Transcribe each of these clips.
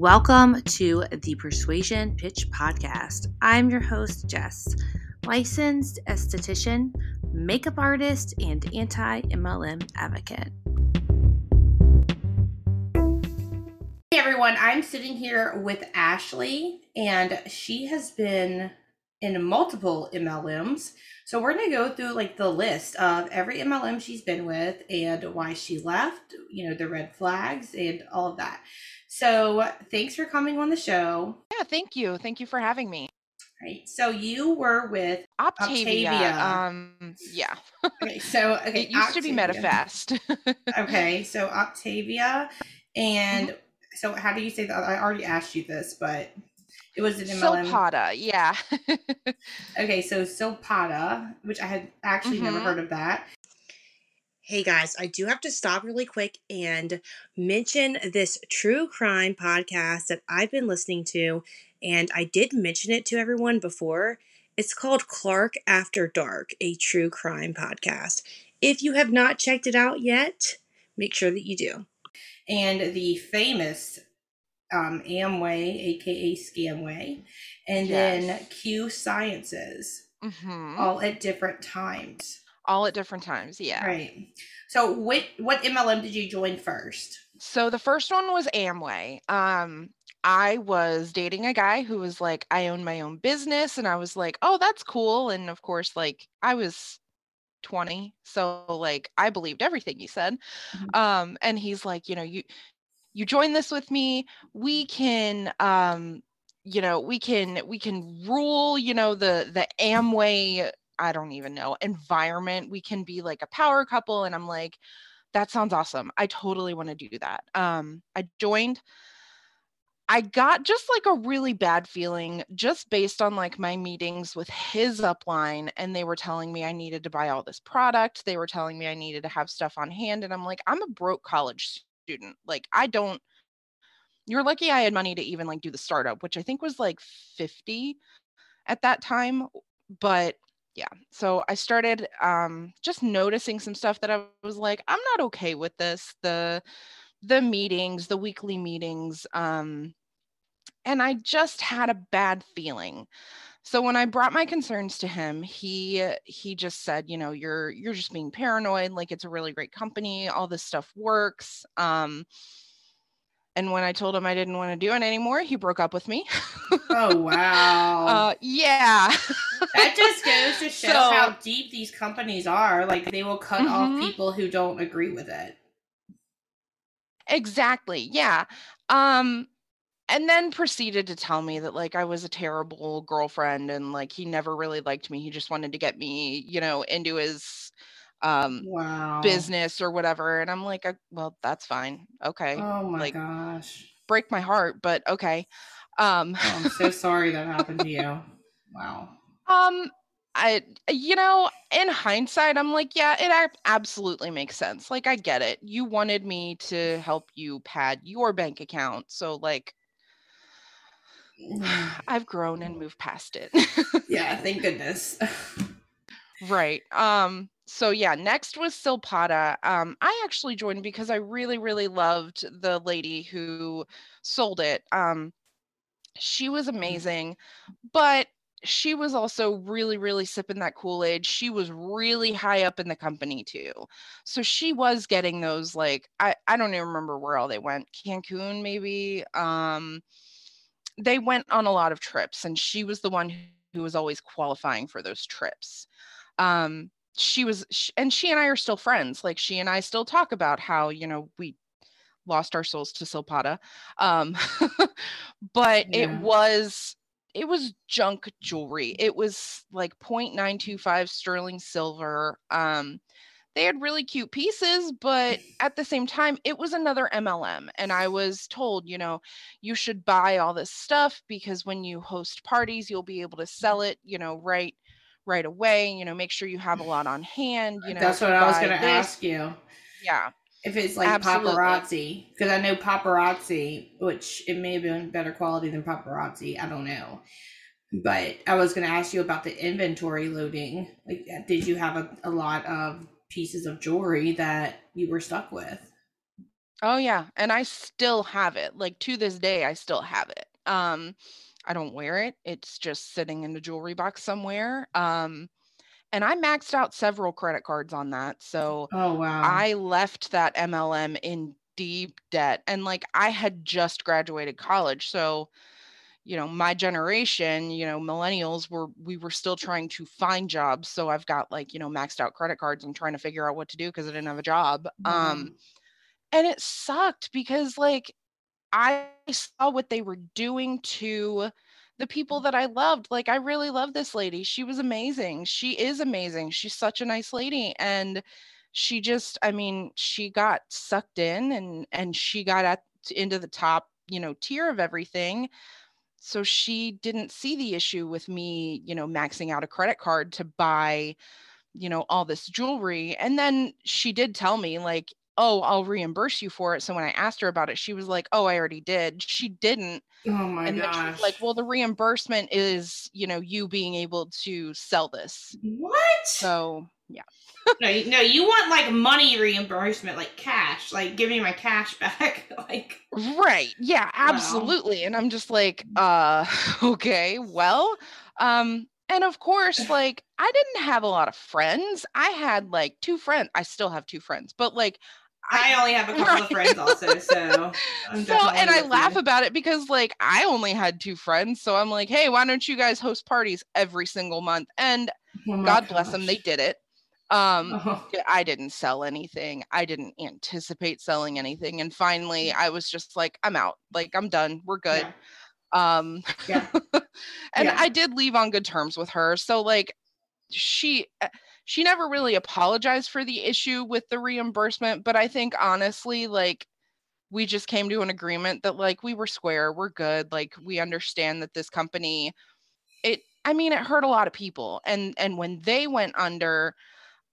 Welcome to the Persuasion Pitch Podcast. I'm your host, Jess, licensed esthetician, makeup artist, and anti MLM advocate. Hey everyone, I'm sitting here with Ashley, and she has been in multiple MLMs. So we're going to go through like the list of every MLM she's been with and why she left, you know, the red flags and all of that. So thanks for coming on the show. Yeah, thank you. Thank you for having me. Right. So you were with Optavia. Optavia. Um, yeah. Okay. So okay, it used to be Medifast. okay. So Optavia, and Mm-hmm. so how do you say that? I already asked you this, but it was an MLM. Silpada, yeah. Okay, so Silpada, which I had actually never Mhm. heard of that. Hey guys, I do have to stop really quick and mention this true crime podcast that I've been listening to, and I did mention it to everyone before. It's called Clark After Dark, a true crime podcast. If you have not checked it out yet, make sure that you do. and the famous um, Amway, aka Scamway, and then Q Sciences, hmm all at different times. All at different times, yeah. Right. So, what what MLM did you join first? So the first one was Amway. Um, I was dating a guy who was like, I own my own business, and I was like, oh, that's cool. And of course, like I was 20, so like I believed everything he said. Mhm. Um, and he's like, you know, you you join this with me, we can um, you know, we can we can rule, you know, the the Amway, I don't even know, environment. We can be like a power couple. And I'm like, that sounds awesome. I totally want to do that. Um, I joined. I got just like a really bad feeling just based on like my meetings with his upline, and they were telling me I needed to buy all this product. They were telling me I needed to have stuff on hand, and I'm like, I'm a broke college student. Like, I don't. You're lucky I had money to even like do the startup, which I think was like 50 at that time. But yeah, so I started um, just noticing some stuff that I was like, I'm not okay with this. The the meetings, the weekly meetings, um, and I just had a bad feeling. So when I brought my concerns to him, he he just said, you know, you're you're just being paranoid. Like it's a really great company. All this stuff works. Um, and when I told him I didn't want to do it anymore, he broke up with me. Oh wow! uh, yeah. that just goes to show so- how deep these companies are. Like they will cut off Mhm. people who don't agree with it. Exactly. Yeah. Um and then proceeded to tell me that like I was a terrible girlfriend and like he never really liked me. He just wanted to get me, you know, into his um Wow. business or whatever. And I'm like, "Uh, well, that's fine. Okay. Oh my like- gosh! Break my heart, but okay. Um Oh, I'm so sorry that happened to you. Wow. Um, I, you know, in hindsight, I'm like, yeah, it absolutely makes sense. Like, I get it. You wanted me to help you pad your bank account. So, like, I've grown and moved past it. yeah, thank goodness. right. Um, so yeah, next was Silpada. Um, I actually joined because I really, really loved the lady who sold it. Um, she was amazing, but she was also really, really sipping that Kool-Aid. She was really high up in the company too. So she was getting those like I, I don't even remember where all they went. Cancun, maybe. Um they went on a lot of trips and she was the one who was always qualifying for those trips. Um she was sh- and she and I are still friends. Like she and I still talk about how, you know, we lost our souls to Silpada. Um but Yeah. it was it was junk jewelry. It was like 0.925 sterling silver. Um they had really cute pieces, but at the same time, it was another MLM. And I was told, you know, you should buy all this stuff because when you host parties, you'll be able to sell it, you know, right right away. You know, make sure you have a lot on hand. You know, That's what I was going to ask you. Yeah. If it's like Absolutely. paparazzi, because I know paparazzi, which it may have been better quality than paparazzi. I don't know. But I was going to ask you about the inventory loading. Like, did you have a, a lot of pieces of jewelry that you were stuck with? Oh yeah, and I still have it. Like to this day I still have it. Um I don't wear it. It's just sitting in the jewelry box somewhere. Um and I maxed out several credit cards on that. So Oh wow. I left that MLM in deep debt and like I had just graduated college. So you know my generation you know millennials were we were still trying to find jobs so i've got like you know maxed out credit cards and trying to figure out what to do because i didn't have a job um and it sucked because like i saw what they were doing to the people that i loved like i really love this lady she was amazing she is amazing she's such a nice lady and she just i mean she got sucked in and and she got at into the top you know tier of everything so she didn't see the issue with me you know maxing out a credit card to buy you know all this jewelry and then she did tell me like oh i'll reimburse you for it so when i asked her about it she was like oh i already did she didn't oh my and gosh. then she was like well the reimbursement is you know you being able to sell this what? so yeah no, you- no, you want like money reimbursement, like cash, like give me my cash back, like. Right. Yeah, absolutely. And I'm just like, uh, okay, well, um, and of course, like I didn't have a lot of friends. I had like two friends. I still have two friends, but like I only have a couple of friends also, so. I'm so and I laugh you. about it because like I only had two friends. So I'm like, hey, why don't you guys host parties every single month? And Oh God bless them, they did it. Um Oh, I didn't sell anything. I didn't anticipate selling anything. And finally I was just like, I'm out. Like I'm done. We're good. yeah, um Yeah. and Yeah. i did leave on good terms with her so like she uh, she never really apologized for the issue with the reimbursement but i think honestly like we just came to an agreement that like we were square we're good like we understand that this company it i mean it hurt a lot of people and and when they went under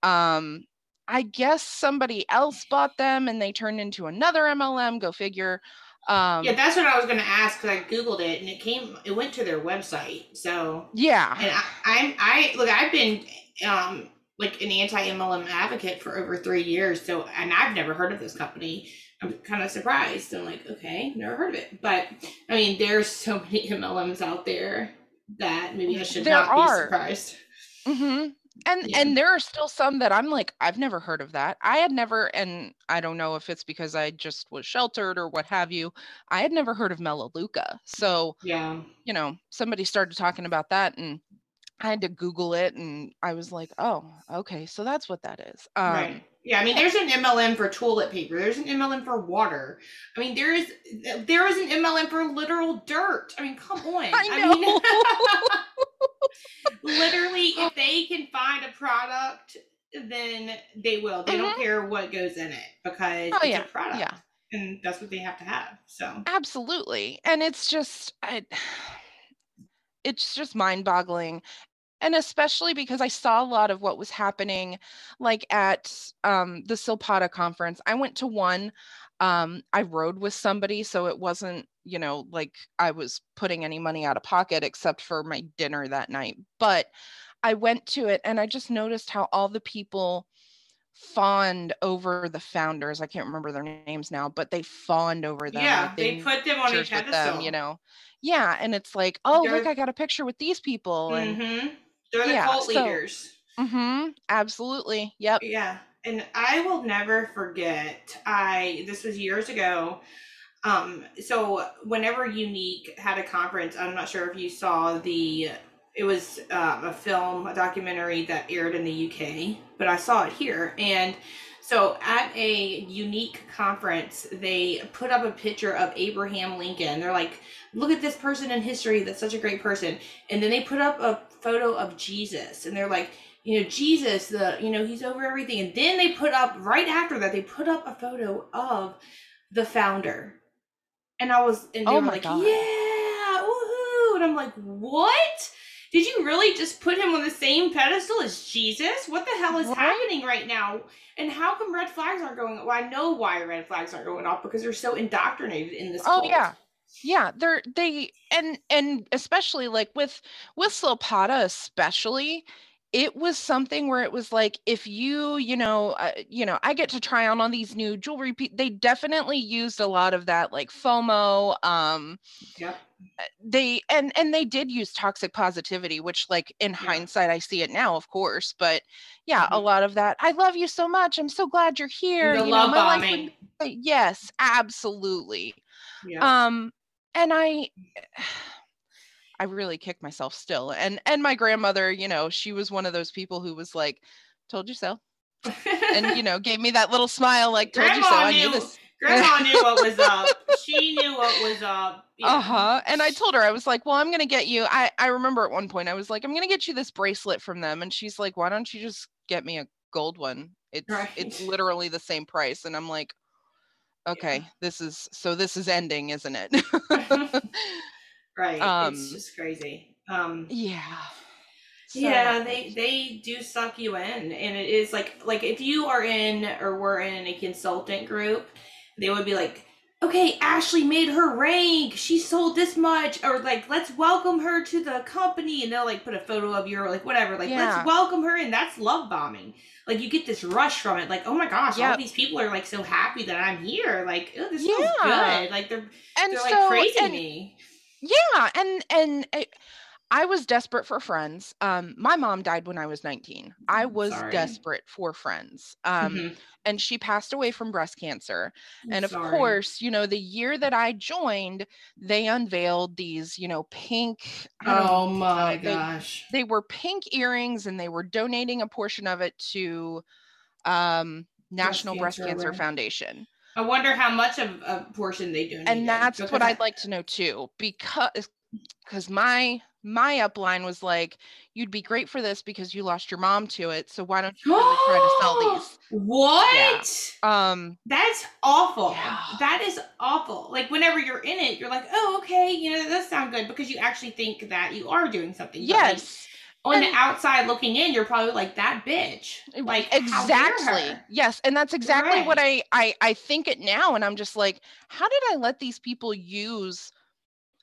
um i guess somebody else bought them and they turned into another mlm go figure um yeah, that's what I was gonna ask because I googled it and it came, it went to their website. So, yeah and I, I'm, I look, I've been, um, like an anti MLM advocate for over three years. So, and I've never heard of this company. I'm kind of surprised. I'm like, okay, never heard of it. But I mean, there's so many MLMs out there that maybe I should There not are. be surprised. hmm And Yeah. and there are still some that I'm like, I've never heard of that. I had never, and I don't know if it's because I just was sheltered or what have you. I had never heard of Melaleuca. So, Yeah. you know, somebody started talking about that and I had to Google it and I was like, oh, okay, so that's what that is. Um right. Yeah, I mean, there's an MLM for toilet paper. There's an MLM for water. I mean, there is there is an MLM for literal dirt. I mean, come on. I mean, literally, if they can find a product, then they will. They don't care what goes in it because Oh, it's yeah, a product, yeah. and that's what they have to have. So Absolutely. And it's just I it's just mind-boggling. And especially because I saw a lot of what was happening like at um the Silpada conference. I went to one um I rode with somebody so it wasn't, you know, like I was putting any money out of pocket except for my dinner that night. But I went to it and I just noticed how all the people fawned over the founders. I can't remember their names now, but they fawned over them. yeah, like they put them on with pedestal. them, you know. Yeah, and it's like, oh, look, They're- I got a picture with these people, and hmm They're the Yeah, cult so- leaders. mm-hmm, absolutely, yep. Yeah, and I will never forget. I this was years ago. Um, so whenever Younique had a conference, I'm not sure if you saw the. It was um, a film, a documentary that aired in the UK, but I saw it here. And so at a Younique conference, they put up a picture of Abraham Lincoln. They're like, "Look at this person in history. That's such a great person." And then they put up a photo of Jesus, and they're like, you know jesus the you know he's over everything and then they put up right after that they put up a photo of the founder and i was and they Oh were like God. yeah woohoo and i'm like what did you really just put him on the same pedestal as jesus what the hell is Right? happening right now and how come red flags aren't going well i know why red flags aren't going off because they're so indoctrinated in this Oh cult. yeah, yeah. They're they and and especially like with with Silpada, especially it was something where it was like if you you know uh, you know i get to try on all these new jewelry pe- they definitely used a lot of that like fomo um Yep. uh, they and and they did use toxic positivity which like in Yeah. hindsight i see it now of course but yeah a Mhm. lot of that i love you so much i'm so glad you're here The you know, love my life would bombing. yes absolutely Yeah. um and i i really kick myself still and and my grandmother you know she was one of those people who was like told you so and you know gave me that little smile like told you so Grandma i knew knew- this Grandma knew what was up. She knew what was up. Yeah. uh-huh and i told her i was like well i'm gonna get you i i remember at one point i was like i'm gonna get you this bracelet from them and she's like why don't you just get me a gold one it's it's literally the same price and i'm like okay this is so this is ending isn't it right. Um, it's just crazy. Um yeah So- yeah, they they do suck you in and it is like like if you are in or were in a consultant group, they would be like Okay, Ashley made her rank. She sold this much, or like, let's welcome her to the company, and they'll like put a photo of you, or like whatever. Like, Yeah. let's welcome her, and that's love bombing. Like, you get this rush from it. Like, oh my gosh, all these people are like so happy that I'm here. Like, oh, this feels good. Like they're and they're so like praising and, me. yeah and and it, i was desperate for friends um my mom died when i was 19 i was Sorry. desperate for friends um Mhm. and she passed away from breast cancer I'm and of sorry. course you know the year that i joined they unveiled these you know pink I don't know, oh my they- gosh. they were pink earrings and they were donating a portion of it to um national breast Cancer cancer Aware- foundation I wonder how much of a portion they donated. and that's what i'd like to know too because because my my upline was like you'd be great for this because you lost your mom to it so why don't you really try to sell these What? um That's awful. Yeah. That is awful. Like whenever you're in it, you're like, oh, okay, you know, that does sound good because you actually think that you are doing something. Like, yes on the outside looking in, you're probably like that bitch. Like exactly yes and that's exactly what I, I i think it now and i'm just like how did i let these people use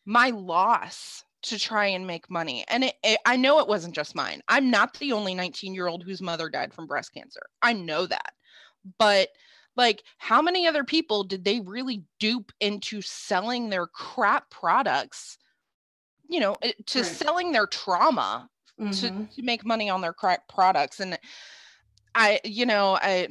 my loss to try and make money and it, it, i know it wasn't just mine i'm not the only 19 year old whose mother died from breast cancer i know that but like how many other people did they really dupe into selling their crap products you know eh, to Right. selling their trauma to, Mhm. to make money on their crap products and i you know i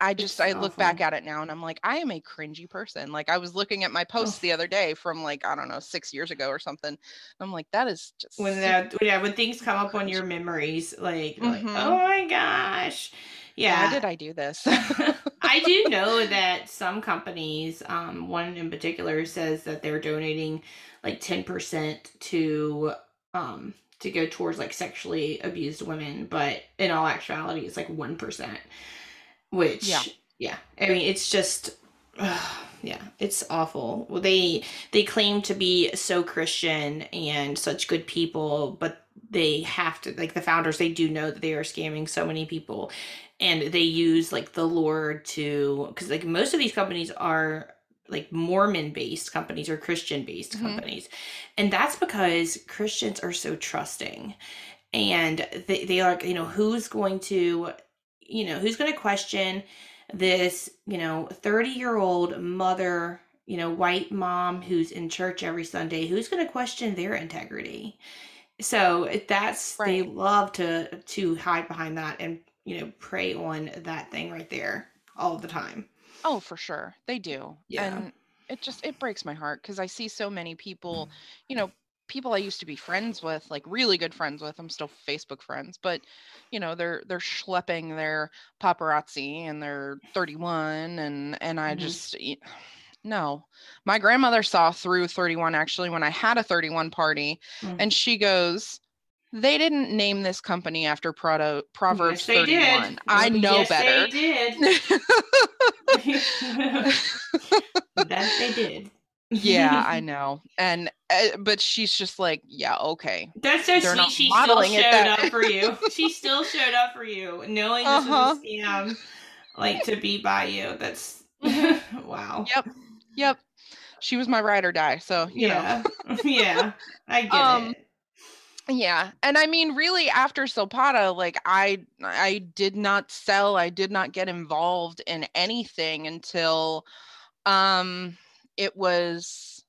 i just i look back at it now and i'm like i am a cringy person. Like i was looking at my posts the other day from like i don't know six years ago or something i'm like that is just When that, yeah, when things come up on your memories, like, you're like, oh my gosh, yeah. why did i do this? I do know that some companies, um, one in particular, says that they're donating like ten percent to um to go towards like sexually abused women, but in all actuality, it's like one percent. Which, Yeah. yeah, I mean, it's just, yeah, it's awful. Well, they they claim to be so Christian and such good people, but they have to like the founders. They do know that they are scamming so many people and they use like the Lord to because like most of these companies are like Mormon based companies or Christian based Mhm. companies, and that's because Christians are so trusting, and they they are you know who's going to you know who's going to question this you know 30 year old mother you know white mom who's in church every sunday who's going to question their integrity? So that's they love to to hide behind that and you know prey on that thing right there all the time. Oh for sure. They do. Yeah. and it just it breaks my heart because i see so many people mm-hmm. you know people i used to be friends with like really good friends with i'm still facebook friends but you know they're they're schlepping their paparazzi and they're 31 and and i Mhm. just no. My grandmother saw through 31 actually when i had a 31 party Mm. and she goes they didn't name this company after Proto- proverbs yes, they 31 did i know yes, better. they did. That they did yeah i know and uh, but she's just like yeah okay That's so They're sweet. She still showed that- up for you. She still showed up for you, knowing this Uh-huh. is a scam, like to be by you. That's Mhm. wow. Yep. yep she was my ride or die so you know yeah, yeah. I get Um, it. Yeah. And I mean really after Silpada, like I I did not sell, I did not get involved in anything until um it was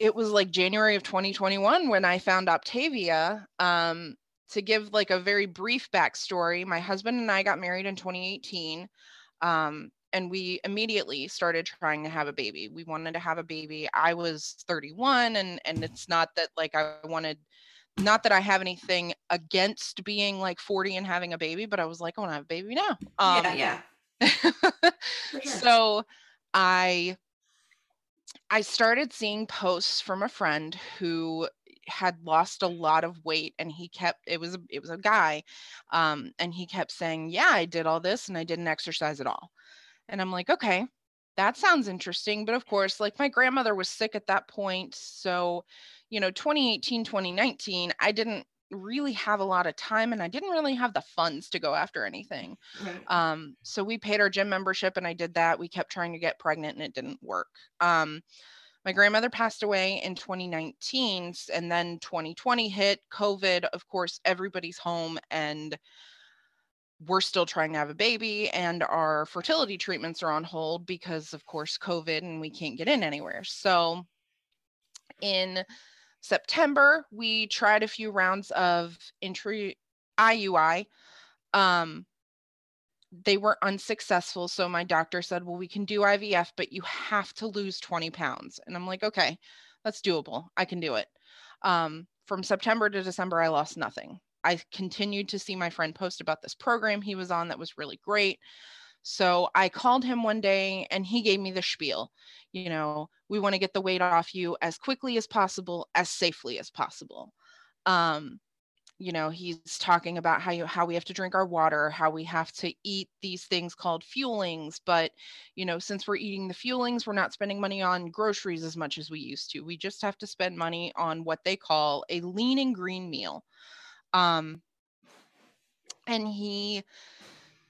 it was like January of 2021 when I found Optavia. Um to give like a very brief backstory, my husband and I got married in 2018. Um, and we immediately started trying to have a baby. We wanted to have a baby. I was 31 and and it's not that like I wanted not that I have anything against being like 40 and having a baby, but I was like, I want to have a baby now. Um, yeah, yeah. sure. So I I started seeing posts from a friend who had lost a lot of weight and he kept it was it was a guy um and he kept saying yeah i did all this and i didn't exercise at all and I'm like, okay, that sounds interesting. But of course, like my grandmother was sick at that point. So, you know, 2018, 2019, I didn't really have a lot of time and I didn't really have the funds to go after anything. Right. Um, so we paid our gym membership and I did that. We kept trying to get pregnant and it didn't work. Um, my grandmother passed away in 2019 and then 2020 hit COVID. Of course, everybody's home and we're still trying to have a baby and our fertility treatments are on hold because of course covid and we can't get in anywhere so in september we tried a few rounds of iui um, they were unsuccessful so my doctor said well we can do ivf but you have to lose 20 pounds. And i'm like okay that's doable. I can do it. Um, from september to december i lost nothing. I continued to see my friend post about this program he was on that was really great. So I called him one day and he gave me the spiel. You know, we want to get the weight off you as quickly as possible, as safely as possible. Um, you know, he's talking about how you how we have to drink our water, how we have to eat these things called fuelings. But, you know, since we're eating the fuelings, we're not spending money on groceries as much as we used to. We just have to spend money on what they call a lean and green meal. Um, and he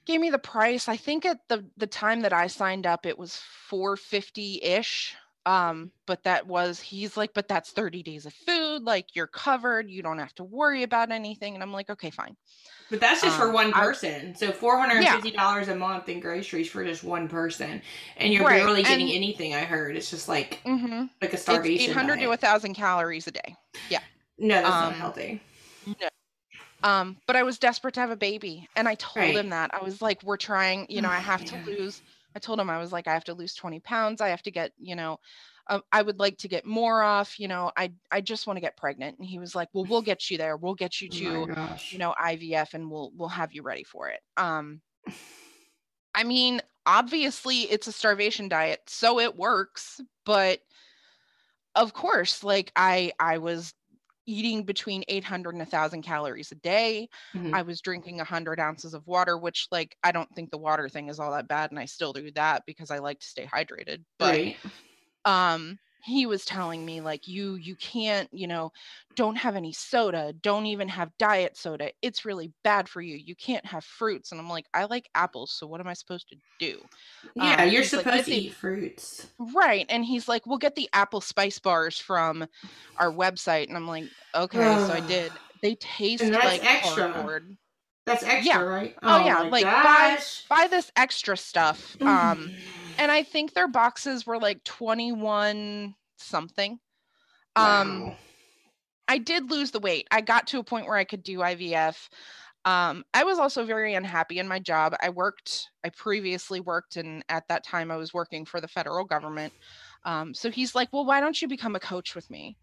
gave me the price. I think at the the time that I signed up, it was 450 ish. Um, but that was he's like, but that's 30 days of food. Like you're covered. You don't have to worry about anything. And I'm like, okay, fine. But that's just um, for one person. I, so four hundred and fifty dollars yeah. a month in groceries for just one person, and you're right. barely getting and, anything. I heard it's just like mm-hmm. like a starvation. Eight hundred to a thousand calories a day. Yeah. No, that's um, not healthy. No, um, but I was desperate to have a baby. And I told right. him that. I was like, we're trying, you know, I have to lose. I told him I was like, I have to lose 20 pounds. I have to get, you know, uh, I would like to get more off, you know, I I just want to get pregnant. And he was like, Well, we'll get you there. We'll get you oh to, oh you know, IVF and we'll we'll have you ready for it. Um I mean, obviously it's a starvation diet, so it works, but of course, like I I was eating between 800 and 1000 calories a day mm-hmm. i was drinking 100 ounces of water which like i don't think the water thing is all that bad and i still do that because i like to stay hydrated but right. um he was telling me like you you can't you know don't have any soda don't even have diet soda it's really bad for you you can't have fruits. And i'm like i like apples so what am i supposed to do? Yeah um, you're supposed like, to eat fruits. Right and he's like we'll get the apple spice bars from our website. And i'm like okay so i did. They taste like extra. cardboard. That's extra yeah. right? Oh, oh yeah like gosh. buy buy this extra stuff um and I think their boxes were like 21 something. Um wow. I did lose the weight. I got to a point where I could do IVF. Um, I was also very unhappy in my job. I worked, I previously worked, and at that time I was working for the federal government. Um, so he's like, Well, why don't you become a coach with me?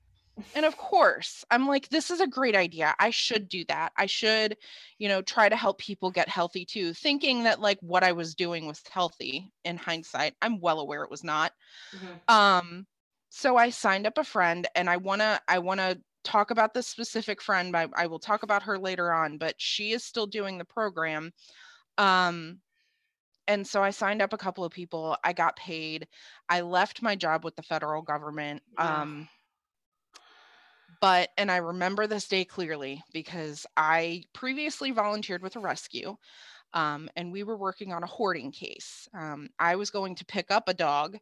And of course, I'm like, this is a great idea. I should do that. I should, you know, try to help people get healthy too, thinking that like what I was doing was healthy in hindsight. I'm well aware it was not. Mm-hmm. Um, so I signed up a friend and I wanna, I wanna talk about this specific friend. I, I will talk about her later on, but she is still doing the program. Um, and so I signed up a couple of people. I got paid. I left my job with the federal government. Um, but, and I remember this day clearly because I previously volunteered with a rescue um, and we were working on a hoarding case. Um, I was going to pick up a dog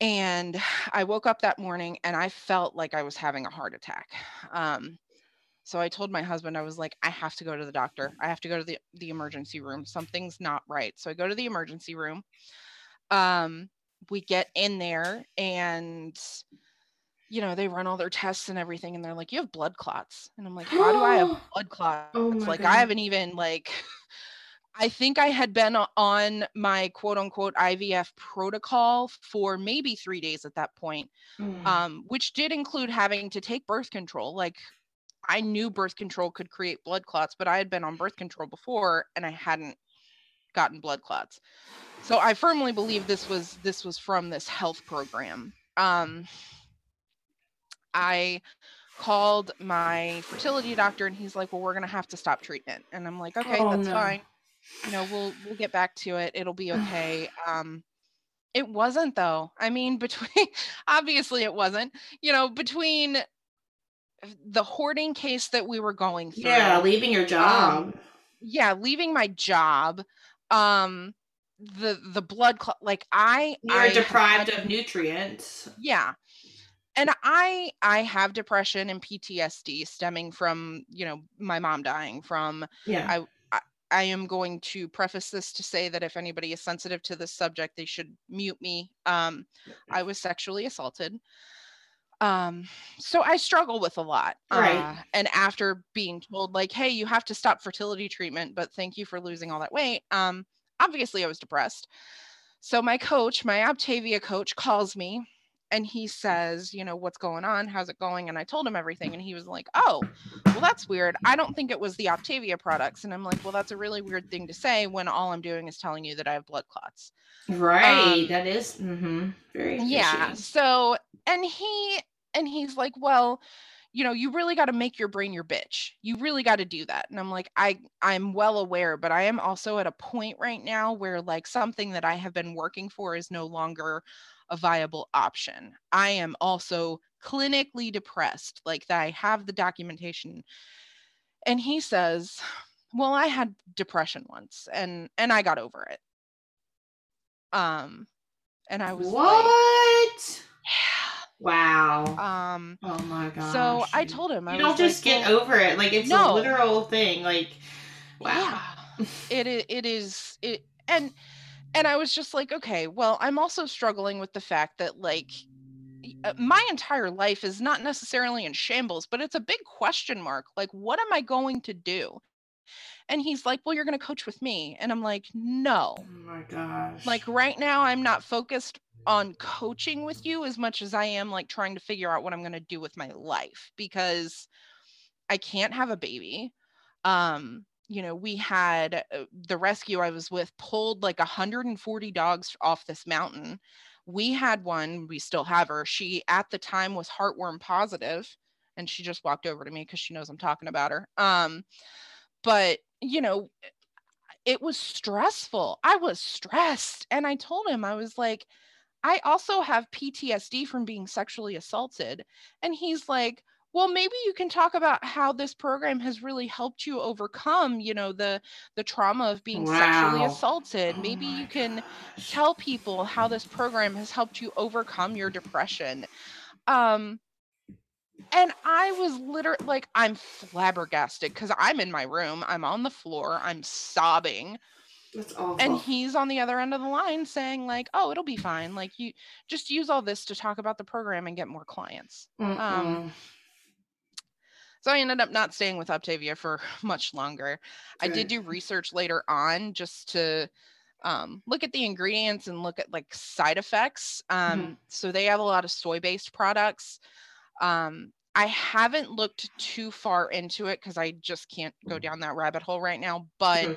And I woke up that morning and I felt like I was having a heart attack. Um, so I told my husband, I was like, I have to go to the doctor. I have to go to the, the emergency room. Something's not right. So I go to the emergency room. Um, we get in there and you know, they run all their tests and everything, and they're like, "You have blood clots," and I'm like, "How do I have blood clots? Oh like, God. I haven't even like." I think I had been on my quote unquote IVF protocol for maybe three days at that point, Mm. um, which did include having to take birth control. Like, I knew birth control could create blood clots, but I had been on birth control before and I hadn't gotten blood clots. So I firmly believe this was this was from this health program. Um, I called my fertility doctor and he's like, "Well, we're going to have to stop treatment." And I'm like, "Okay, Oh, that's no. fine. You know, we'll we'll get back to it. It'll be okay." Um it wasn't though. I mean, between obviously it wasn't. You know, between the hoarding case that we were going through yeah, leaving your job. yeah leaving my job um the the blood clot like i You're I deprived had- of nutrients. yeah and i i have depression and ptsd stemming from you know my mom dying from Yeah. i I am going to preface this to say that if anybody is sensitive to this subject they should mute me um i was sexually assaulted um so i struggle with a lot Right. uh, and after being told like hey you have to stop fertility treatment but thank you for losing all that weight um obviously i was depressed so my coach my Optavia coach calls me and he says you know what's going on? How's it going? And i told him everything and he was like oh well that's weird. I don't think it was the optavia products. And i'm like well that's a really weird thing to say when all i'm doing is telling you that i have blood clots. Right. um, that is mm-hmm, very yeah so and he and he's like well you know you really got to make your brain your bitch. You really got to do that. And i'm like i i'm well aware but i am also at a point right now where like something that i have been working for is no longer a viable option i am also clinically depressed like that i have the documentation and he says well i had depression once and and i got over it um and i was like What? yeah Wow. um oh my god. so i told him I you don't was just like, get well, over it. Like it's a literal thing. Like wow. yeah it is it is it and and i was just like okay well i'm also struggling with the fact that like uh, my entire life is not necessarily in shambles but it's a big question mark like what am i going to do? And he's like well you're going to coach with me. And i'm like no. Oh my gosh. like right now i'm not focused on coaching with you as much as i am like trying to figure out what i'm going to do with my life because i can't have a baby um you know we had uh, the rescue i was with pulled like 140 dogs off this mountain. We had one we still have her she at the time was heartworm positive and she just walked over to me because she knows i'm talking about her um but you know it was stressful i was stressed and i told him i was like i also have ptsd from being sexually assaulted and he's like well maybe you can talk about how this program has really helped you overcome you know the the trauma of being sexually assaulted Oh maybe you can gosh. tell people how this program has helped you overcome your depression um and i was literally like i'm flabbergasted because i'm in my room i'm on the floor i'm sobbing That's awful. and he's on the other end of the line saying like oh it'll be fine like you just use all this to talk about the program and get more clients um. So i ended up not staying with optavia for much longer. I did do research later on just to um, look at the ingredients and look at like side effects um, Mhm. so they have a lot of soy based products. Um, i haven't looked too far into it because i just can't go down that rabbit hole right now but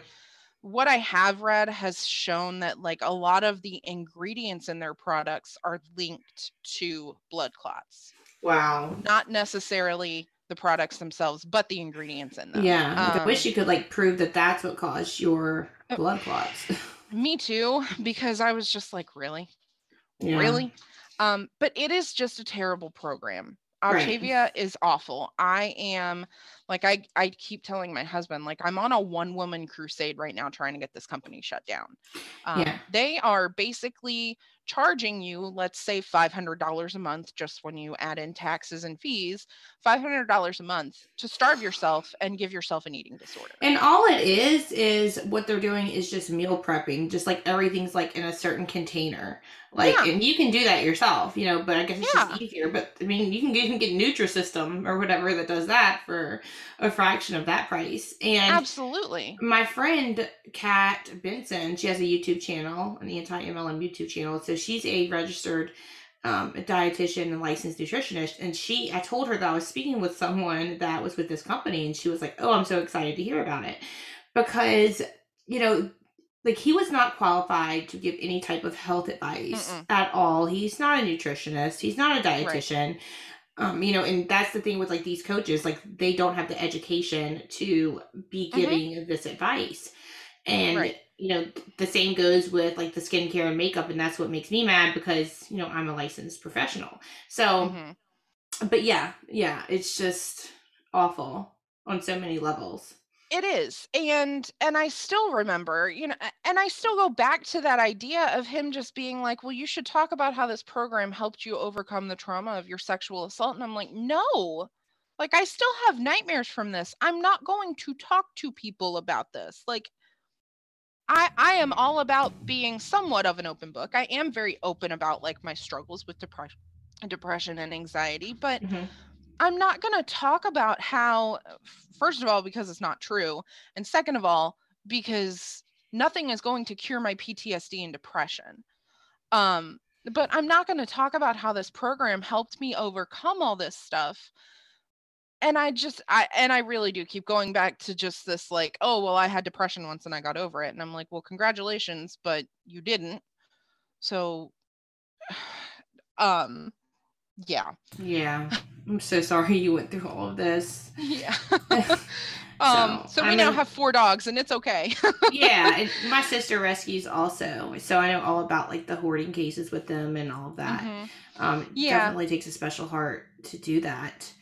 what I have read has shown that like a lot of the ingredients in their products are linked to blood clots, wow. not necessarily the products themselves, but the ingredients in them. Yeah. like, I wish Um, you could like prove that that's what caused your Uh, blood clots. Me too, because I was just like, really, yeah. really. Um, but it is just a terrible program. Right. Optavia is awful. I am like I I keep telling my husband like I'm on a one woman crusade right now trying to get this company shut down. Um, Yeah. They are basically charging you, let's say $500 a month, just when you add in taxes and fees, $500 a month to starve yourself and give yourself an eating disorder. And all it is, is what they're doing is just meal prepping, just like everything's like in a certain container. Like, Yeah. and you can do that yourself, you know, but I guess it's Yeah. just easier. But I mean, you can, you can get Nutrisystem or whatever that does that for a fraction of that price. And Absolutely. my friend Kat Benson, she has a YouTube channel, an anti MLM YouTube channel. So she's a registered um, dietitian and licensed nutritionist. And she, I told her that I was speaking with someone that was with this company, and she was like, "Oh, I'm so excited to hear about it," because you know. Like he was not qualified to give any type of health advice Mm-mm. at all. He's not a nutritionist. He's not a dietitian. Um, you know, and that's the thing with like these coaches, like they don't have the education to be Mhm. giving this advice. And Right. you know, the same goes with like the skincare and makeup, and that's what makes me mad because you know I'm a licensed professional. So, Mhm. but yeah, yeah, it's just awful on so many levels. It is. And and I still remember, you know, and I still go back to that idea of him just being like, "Well, you should talk about how this program helped you overcome the trauma of your sexual assault." And I'm like, "No. Like I still have nightmares from this. I'm not going to talk to people about this." Like I I am all about being somewhat of an open book. I am very open about like my struggles with depression depression and anxiety, but Mhm. I'm not going to talk about how, first of all, because it's not true. And second of all, because nothing is going to cure my PTSD and depression. Um, but I'm not going to talk about how this program helped me overcome all this stuff. And I just, I, and I really do keep going back to just this like, oh, well, I had depression once and I got over it. And I'm like, well, congratulations, but you didn't. So, um, yeah. Yeah, I'm so sorry you went through all of this. Yeah. um, so, So, we I now have four dogs and it's okay. yeah, and my sister rescues also, so I know all about like the hoarding cases with them and all of that. Mhm. Um, it Yeah. definitely takes a special heart to do that.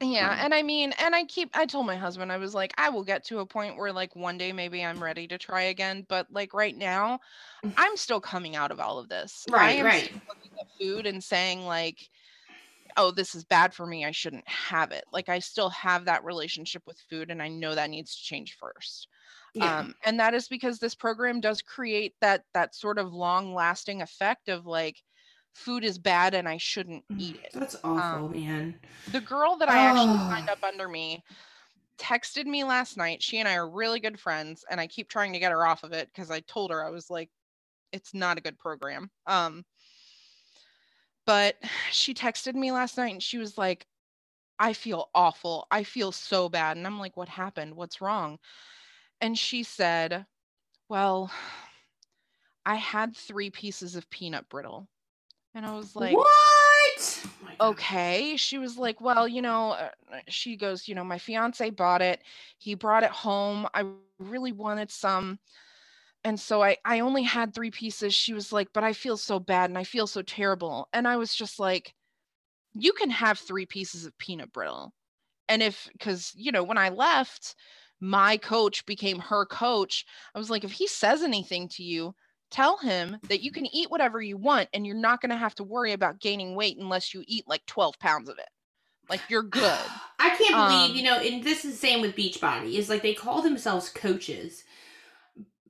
Yeah. Um, And I mean, and I keep, I told my husband, I was like, I will get to a point where like one day maybe I'm ready to try again. But like right now, I'm still coming out of all of this. I Right, am right. looking at food and saying like, oh, this is bad for me. I shouldn't have it. Like I still have that relationship with food and I know that needs to change first. Yeah. um, and that is because this program does create that that sort of long lasting effect of like food is bad and i shouldn't eat it That's awful, um, man. the girl that i actually signed Oh. up under me texted me last night she and i are really good friends and i keep trying to get her off of it because i told her i was like it's not a good program um but she texted me last night and she was like i feel awful. I feel so bad. And i'm like what happened? What's wrong? And she said well i had three pieces of peanut brittle. And i was like what? Oh okay. She was like well you know uh, she goes you know my fiance bought it. He brought it home. I really wanted some and so i i only had three pieces she was like but i feel so bad and i feel so terrible. And i was just like you can have three pieces of peanut brittle. And if because you know when i left my coach became her coach. I was like if he says anything to you tell him that you can eat whatever you want and you're not going to have to worry about gaining weight unless you eat like 12 pounds of it. Like you're good. I can't believe, Um, you know, and this is the same with Beachbody, is like they call themselves coaches.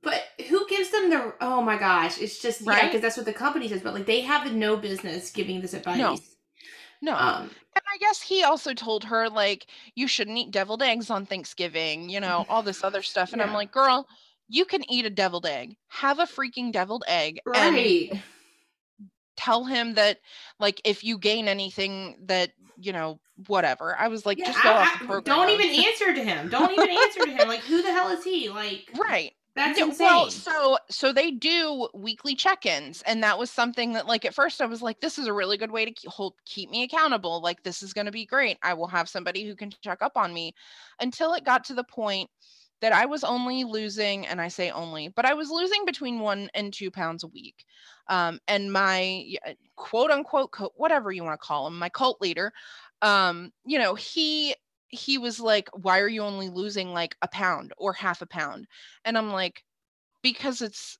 But who gives them the oh my gosh, it's just yeah, Right? because that's what the company says, but like they have no business giving this advice. no Um And I guess he also told her like you shouldn't eat deviled eggs on Thanksgiving, you know, all this other stuff. And I'm like, girl, you can eat a deviled egg. Have a freaking deviled egg and right. tell him that like if you gain anything that, you know, whatever. I was like, Yeah, just go I- off the program. don't even answer to him. Don't even answer to him. Like who the hell is he? Like Right. That's Yeah, insane. Well, so so they do weekly check-ins, and that was something that, like, at first I was like, "This is a really good way to keep, hold keep me accountable. Like, this is going to be great. I will have somebody who can check up on me." Until it got to the point that I was only losing, and I say only, but I was losing between one and two pounds a week. Um, and my quote unquote, co- whatever you want to call him, my cult leader, um, you know, he he was like, "Why are you only losing like a pound or half a pound?" And I'm like, because it's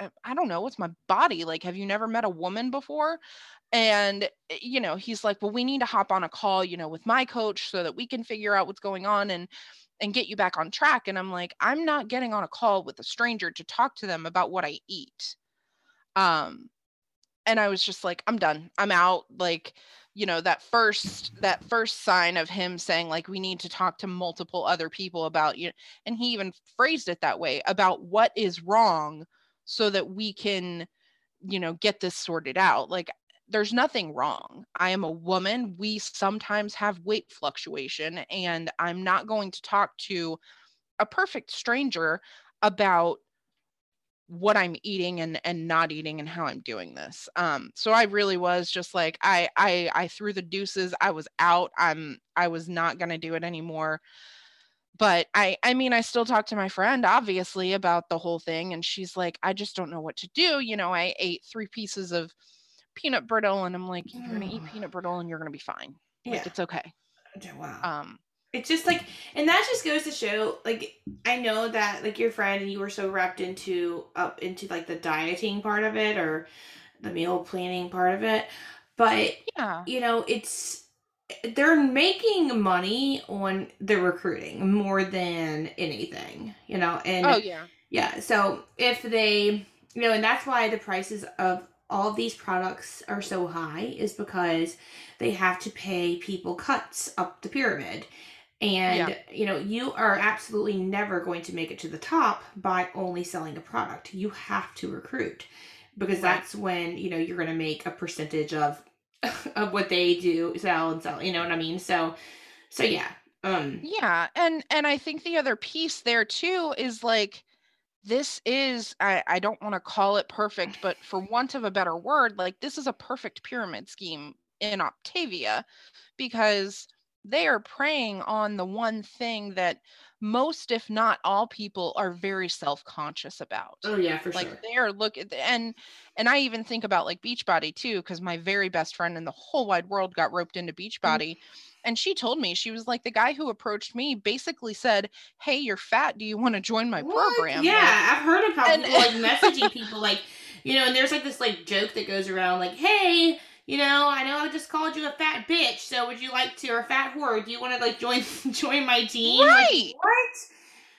uh, I don't know, it's my body. Like, have you never met a woman before? And, eh, you know, he's like, well, we need to hop on a call, you know, with my coach so that we can figure out what's going on and, and get you back on track. And I'm like, I'm not getting on a call with a stranger to talk to them about what I eat. Um, and I was just like, I'm done. I'm out. Like, you know, that first that first sign of him saying like we need to talk to multiple other people about you and he even phrased it that way about what is wrong so that we can you know get this sorted out. Like there's nothing wrong. I am a woman. We sometimes have weight fluctuation and i'm not going to talk to a perfect stranger about what i'm eating and and not eating and how i'm doing this um so i really was just like i i i threw the deuces i was out i'm i was not going to do it anymore but I I mean I still talk to my friend obviously about the whole thing and she's like I just don't know what to do you know I ate three pieces of peanut brittle and I'm like you're going to eat peanut brittle and you're going to be fine like Yeah. it's okay Wow. um it's just like and that just goes to show like i know that like your friend and you were so wrapped into up into like the dieting part of it or the meal planning part of it. But yeah. you know it's they're making money on the recruiting more than anything you know and oh yeah. yeah so if they you know and that's why the prices of all of these products are so high is because they have to pay people cuts up the pyramid and Yeah. you know you are absolutely never going to make it to the top by only selling a product you have to recruit because Right. that's when you know you're going to make a percentage of of what they do sell and sell you know what i mean so so yeah um yeah and and i think the other piece there too is like this is i i don't want to call it perfect but for want of a better word like this is a perfect pyramid scheme in Optavia because they are preying on the one thing that most if not all people are very self-conscious about oh yeah for sure. like sure they are look and and i even think about like beachbody too because my very best friend in the whole wide world got roped into mm. beachbody and she told me she was like the guy who approached me basically said hey you're fat do you want to join my What? program Yeah, Like, I've heard about and- people like messaging people like, you know, and there's like this like joke that goes around like, hey, you know, I know I just called you a fat bitch, so would you like to or a fat whore? Do you want to like join join my team? Like, Right. what?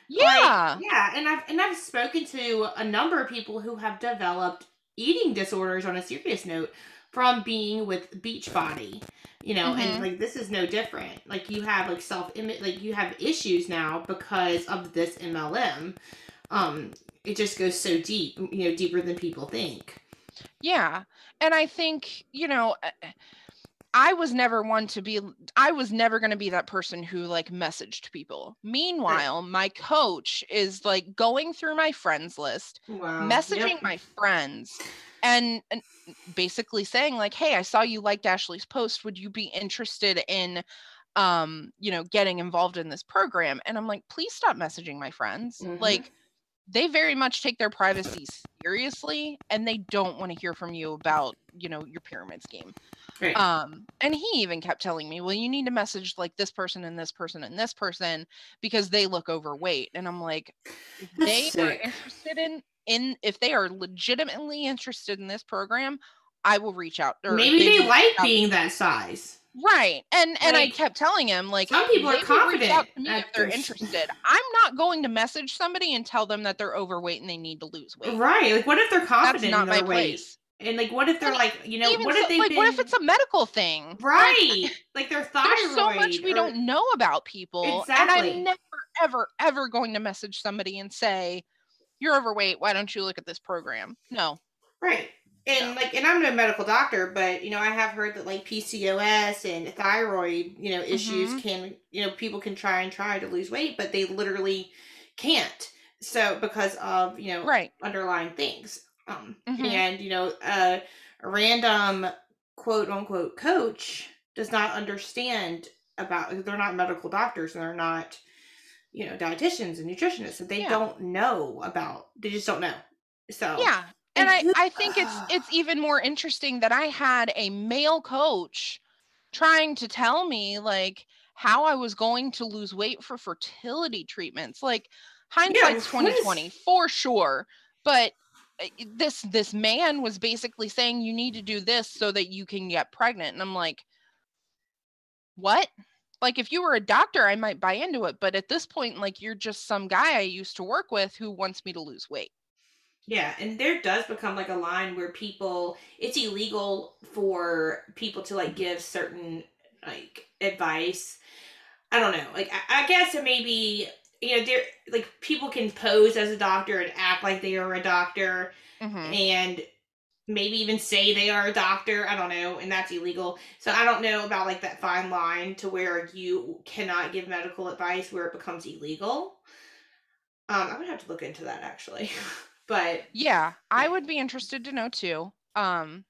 yeah Like, yeah, and I've and I've spoken to a number of people who have developed eating disorders on a serious note from being with Beachbody. You know, Mhm. and like this is no different. Like you have like self image like you have issues now because of this MLM. Um it just goes so deep, you know, deeper than people think. Yeah. And I think, you know, I was never one to be, I was never going to be that person who like messaged people. Meanwhile, my coach is like going through my friends list, Wow. messaging my friends, and, and basically saying, like, hey, I saw you liked Ashley's post. Would you be interested in, um, you know, getting involved in this program? And I'm like, please stop messaging my friends. Mhm. Like, they very much take their privacy seriously and they don't want to hear from you about you know your pyramid scheme Right. um and he even kept telling me well you need to message like this person and this person and this person because they look overweight and i'm like they are interested in in if they are legitimately interested in this program i will reach out or Maybe they will like being that size. Right and and i kept telling him like some people are they reach out confident to me if they're interested i'm not going to message somebody and tell them that they're overweight and they need to lose weight Right. Like what if they're confident that's confident not in my weight? place And like what if they're And like, you know, what if they've like been what if it's a medical thing Right. Like their thyroid. there's so much we or- don't know about people Exactly. and i'm never ever ever going to message somebody and say you're overweight why don't you look at this program no Right. And like and I'm no medical doctor, but you know, I have heard that like PCOS and thyroid, you know, issues Mhm. can you know, people can try and try to lose weight, but they literally can't. So because of, you know, right underlying things. Um Mhm. and you know, uh, a random quote unquote coach does not understand about they're not medical doctors and they're not you know dietitians and nutritionists so they Yeah. don't know about they just don't know so yeah and i i think it's it's even more interesting that i had a male coach trying to tell me like how i was going to lose weight for fertility treatments. Like hindsight's is- 2020 for sure. But eh, this this man was basically saying you need to do this so that you can get pregnant. And i'm like what? Like if you were a doctor i might buy into it but at this point like you're just some guy i used to work with who wants me to lose weight Yeah, and there does become like a line where people it's illegal for people to like give certain like advice. I don't know. Like I, I guess it may be you know, there like people can pose as a doctor and act like they are a doctor Mhm. and maybe even say they are a doctor. I don't know, and that's illegal. So I don't know about like that fine line to where you cannot give medical advice where it becomes illegal. Um, I would have to look into that actually, but Yeah, I would be interested to know too. Um,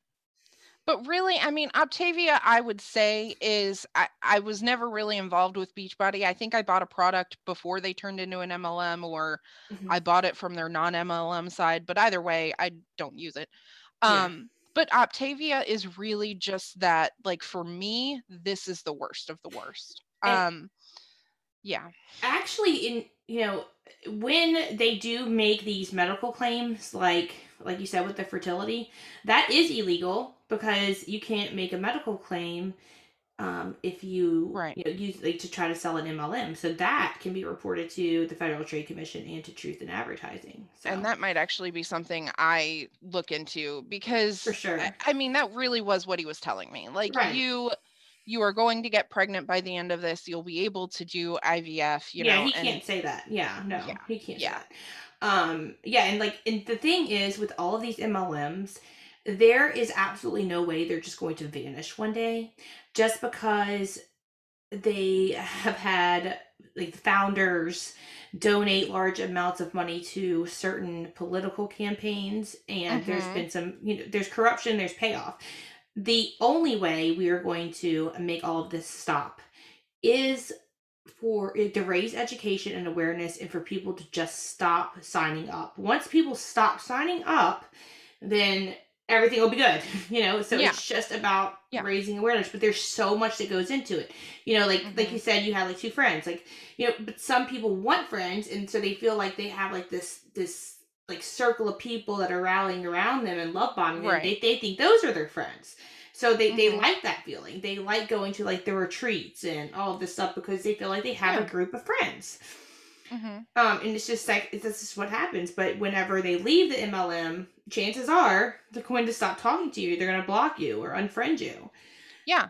but really, I mean, Optavia, I would say is I, I was never really involved with Beachbody. I think I bought a product before they turned into an MLM, or Mhm. I bought it from their non MLM side. But either way, I don't use it. Yeah. Um, but Optavia is really just that. Like for me, this is the worst of the worst. And- Um, yeah. actually in you know when they do make these medical claims like like you said with the fertility that is illegal because you can't make a medical claim um, if you, Right. you know, use like to try to sell an MLM. So that can be reported to the Federal Trade Commission and to Truth in Advertising. So and that might actually be something I look into because For sure. I, I mean that really was what he was telling me. Like Right. you you are going to get pregnant by the end of this. You'll be able to do IVF, you yeah, know. he and can't say that. Yeah, no, Yeah, he can't. yeah. Say that. Um, yeah, and like, and the thing is, with all of these MLMs, there is absolutely no way they're just going to vanish one day, just because they have had like founders donate large amounts of money to certain political campaigns and there's Mhm. been some you know there's corruption there's payoff the only way we are going to make all of this stop is for it to raise education and awareness and for people to just stop signing up. Once people stop signing up, then everything will be good. You know, so Yeah. it's just about Yeah. raising awareness. But there's so much that goes into it. You know, like like Mhm. you said, you have like two friends. Like, you know, but some people want friends and so they feel like they have like this this like circle of people that are rallying around them and love bombing them. Right. They they think those are their friends. So they, they Mhm. like that feeling. They like going to like the retreats and all of this stuff because they feel like they have Yeah. a group of friends. Mhm. Um, and it's just like this is what happens. But whenever they leave the MLM, chances are they're going to stop talking to you. They're going to block you or unfriend you. Yeah.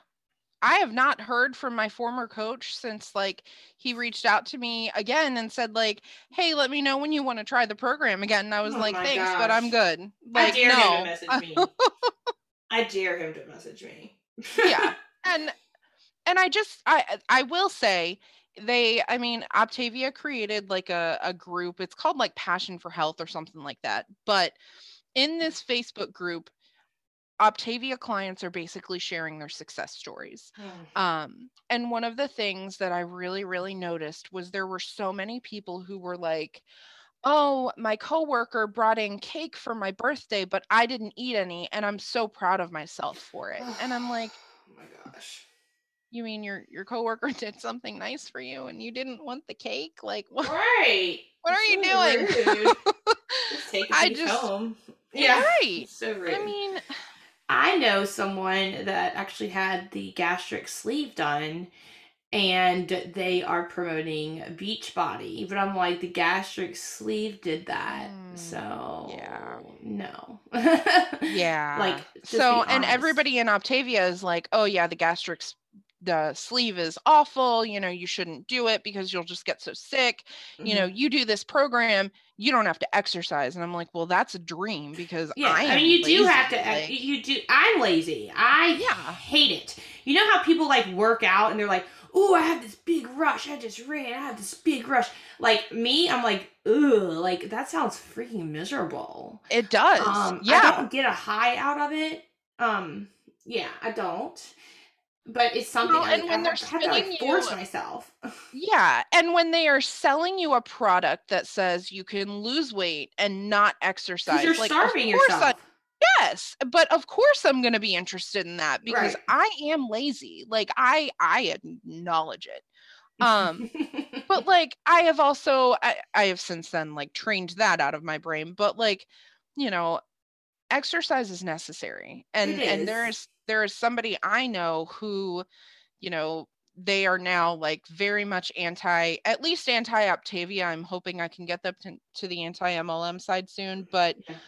I have not heard from my former coach since like he reached out to me again and said like, "Hey, let me know when you want to try the program again." And I was Oh like, "Thanks, but I'm gosh. good." I Like, dare him to no. message me. I dare him to message me. yeah. And and I just I I will say they I mean Optavia created like a a group. It's called like Passion for Health or something like that. But in this Facebook group, Optavia clients are basically sharing their success stories. Um, and one of the things that I really, really noticed was there were so many people who were like, Oh, my coworker brought in cake for my birthday, but I didn't eat any, and I'm so proud of myself for it. And I'm like, oh my gosh. You mean your your coworker did something nice for you and you didn't want the cake? Like what Right. what are you So doing? Just I just- home. Yeah. Right. So. I mean, I know someone that actually had the gastric sleeve done and they are promoting Beachbody, but I'm like the gastric sleeve did that. Mm, so yeah. No. yeah. Like so and everybody in Optavia is like, oh yeah, the gastric the sleeve is awful. You know, you shouldn't do it because you'll just get so sick. You know, Mhm. you do this program, you don't have to exercise. And I'm like, well, that's a dream because Yeah, I, I, mean, you do have to. like- you do. I'm lazy. I Yeah. hate it. You know how people like work out and they're like, "Oh, I have this big rush. I just ran. I have this big rush." Like me, I'm like, "Ugh!" Like that sounds freaking miserable. it does. Um, yeah. I don't get a high out of it. Um, yeah, I don't. But it's something Well, and I when they're have, have to like force you- myself. Yeah. And when they are selling you a product that says you can lose weight and not exercise, you're like, starving course I- yourself. yes, but of course I'm going to be interested in that because Right. I am lazy. Like I I acknowledge it. Um but like I have also I, I have since then like trained that out of my brain, but like you know, exercise is necessary. And and is. There's somebody I know who, you know, they are now like very much anti at least anti Optavia. I'm hoping I can get them to, to the anti MLM side soon, but Yeah.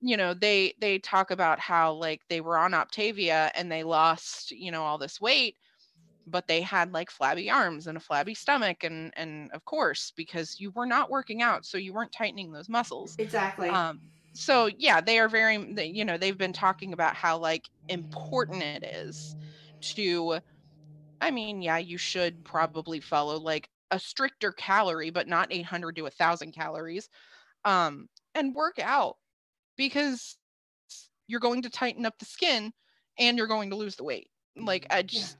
you know, they they talk about how like they were on Optavia and they lost, you know, all this weight but they had like flabby arms and a flabby stomach and and of course because you were not working out so you weren't tightening those muscles Exactly. um so yeah they are very you know they've been talking about how like important it is to i mean yeah you should probably follow like a stricter calorie but not 800 to 1000 calories um and work out because you're going to tighten up the skin and you're going to lose the weight. Like i just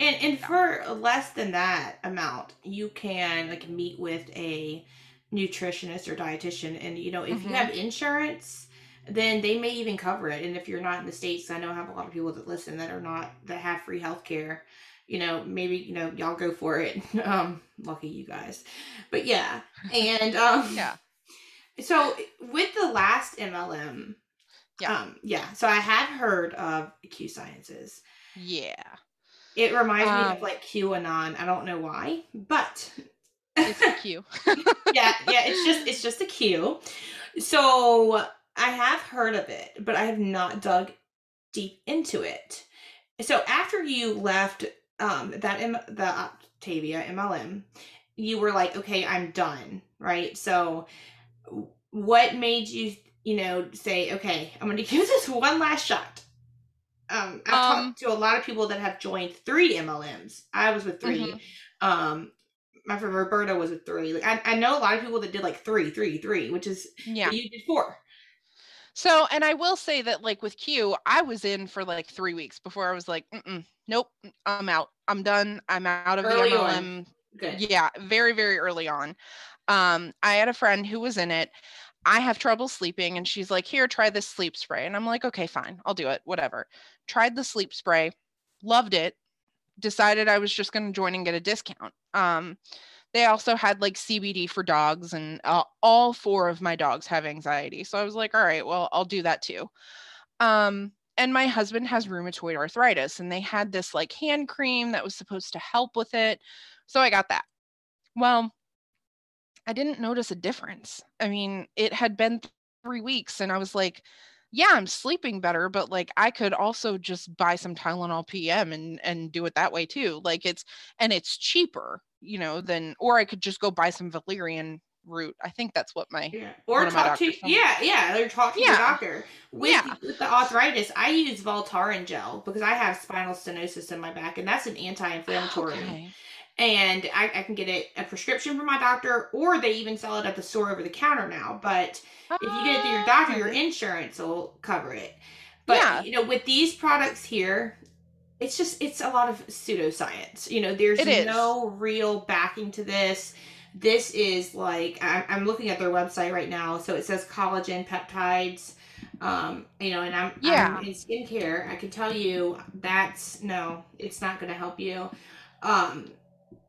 And and for less than that amount, you can like meet with a nutritionist or dietitian. And you know, if you Mhm. have insurance, then they may even cover it. And if you're not in the states, I know I have a lot of people that listen that are not that have free health care. You know, maybe you know y'all go for it. Um, lucky you guys. But yeah, and um, yeah So with the last MLM, Yeah. um, yeah. So I have heard of Q Sciences. yeah It reminds me Um, of like QAnon. I don't know why, but it's a cue. yeah, yeah. It's just it's just a cue. So I have heard of it, but I have not dug deep into it. So after you left um that M- the Optavia MLM, you were like, okay, I'm done, right? So what made you, you know, say, okay, I'm going to give this one last shot? Um, I've Um, talked to a lot of people that have joined three MLMs. I was with 3 Mhm. Um, my friend Roberta was with three. Like I, I know a lot of people that did like three, three, three, which is Yeah. you did four. So, and I will say that, like with Q, I was in for like three weeks before I was like, Mm-mm, nope, I'm out. I'm done. I'm out of Early the. MLM. Good. Yeah, very, very early on. Um, I had a friend who was in it. I have trouble sleeping, and she's like, here, try this sleep spray. And I'm like, okay, fine, I'll do it, whatever. Tried the sleep spray, loved it, decided I was just going to join and get a discount. Um, they also had like CBD for dogs, and uh, all four of my dogs have anxiety. So I was like, all right, well, I'll do that too. Um, and my husband has rheumatoid arthritis, and they had this like hand cream that was supposed to help with it. So I got that. Well, I didn't notice a difference. I mean, it had been three weeks, and I was like, yeah, I'm sleeping better, but like I could also just buy some Tylenol PM and and do it that way too. Like it's and it's cheaper, you know, than or I could just go buy some valerian root. I think that's what my Yeah. Or talk to yeah, yeah, or talk to your Yeah. doctor. With, Yeah. with the arthritis, I use Voltaren gel because I have spinal stenosis in my back, and that's an anti-inflammatory. Okay. And I, I can get it a prescription from my doctor, or they even sell it at the store over the counter now. But if you get it through your doctor, your insurance will cover it. But Yeah. you know, with these products here, it's just it's a lot of pseudoscience. You know, there's no real backing to this. This is like I, I'm looking at their website right now, so it says collagen peptides. Um, you know, and I'm Yeah. I'm in skincare. I can tell you that's no, it's not going to help you. Um,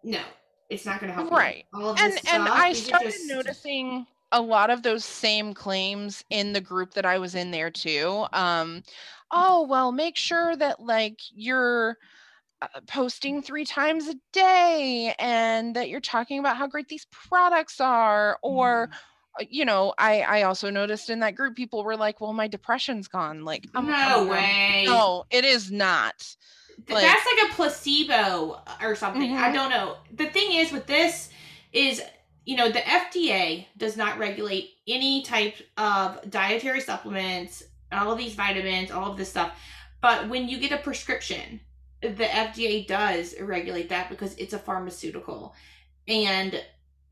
no, it's not going to help Right. All of and this and stuff, I started just- noticing a lot of those same claims in the group that I was in there too. Um, oh well, make sure that like you're uh, posting three times a day and that you're talking about how great these products are or uh, you know i i also noticed in that group people were like well my depression's gone like um, no way. no it is not like- that's like a placebo or something. I Mhm. don't know. The thing is with this is you know the FDA does not regulate any type of dietary supplements, all of these vitamins, all of this stuff. But when you get a prescription, the FDA does regulate that because it's a pharmaceutical. And you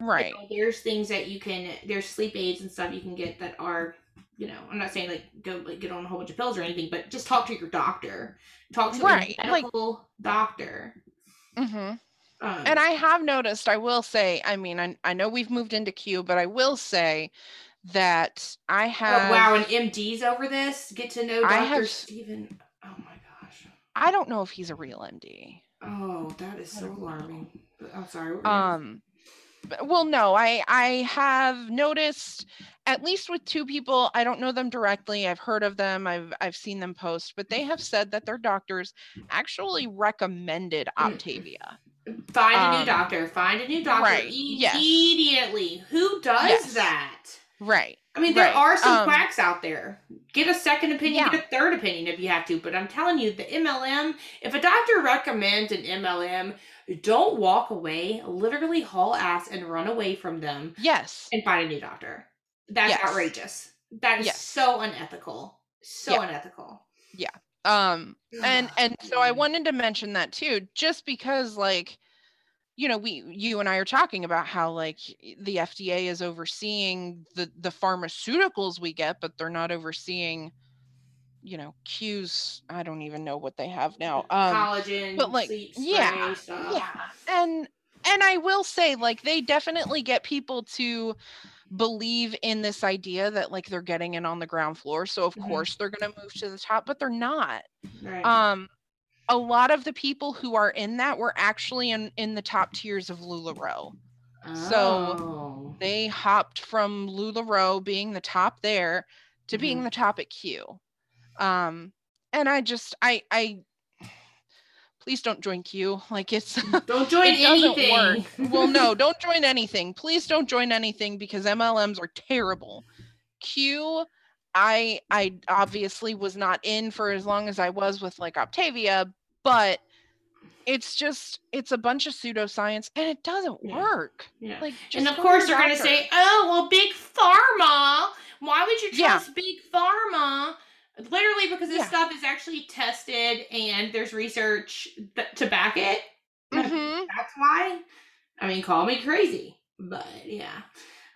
right know, there's things that you can there's sleep aids and stuff you can get that are you know i'm not saying like go like get on a whole bunch of pills or anything but just talk to your doctor. Talk to Right, a like- medical doctor. Hmm um, and i have noticed i will say i mean I, I know we've moved into q but i will say that i oh, have wow and mds over this? Get to know dr I have- stephen oh my gosh. I don't know if he's a real md oh that is so alarming. I'm sorry what were you gonna um well no i i have noticed at least with two people, I don't know them directly. I've heard of them. I've I've seen them post, but they have said that their doctors actually recommended Mm. Optavia. Find a new Um, doctor. Find a new doctor right, yes. immediately. Who does Yes. that? Right. I mean, there Right, are some um, quacks out there. Get a second opinion, Yeah. get a third opinion if you have to. But I'm telling you, the MLM, if a doctor recommends an MLM, don't walk away, literally haul ass and run away from them Yes. and find a new doctor. That's Yes. outrageous. That is Yes. so unethical. So Yeah. unethical. Yeah. Um and and so I wanted to mention that too just because like you know we you and I are talking about how like the FDA is overseeing the the pharmaceuticals we get but they're not overseeing you know cues I don't even know what they have now um collagen, but, like, yeah, yeah and and I will say like they definitely get people to believe in this idea that like they're getting in on the ground floor so of Mhm. course they're going to move to the top but they're not Right. um a lot of the people who are in that were actually in in the top tiers of LuLaRoe. so- Oh. They hopped from LuLaRoe being the top there to being Mhm. the top at Q. Um and I just I I please don't join Q. Like it's Don't join it doesn't anything. work. well, no, don't join anything. Please don't join anything because MLMs are terrible. Q, I I obviously was not in for as long as I was with like Optavia, but it's just it's a bunch of pseudoscience and it doesn't Yeah. work. Yeah. Like just and of course they're going to say, "Oh, well, big pharma. Why would you Yeah. trust big pharma?" Literally because this Yeah. stuff is actually tested and there's research th- to back it. Mhm. That's why. I mean, call me crazy, but yeah.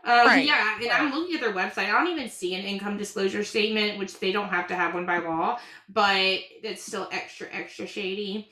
Uh, Right, Yeah, and I'm looking at their website. I don't even see an income disclosure statement, which they don't have to have one by law, but it's still extra, extra shady.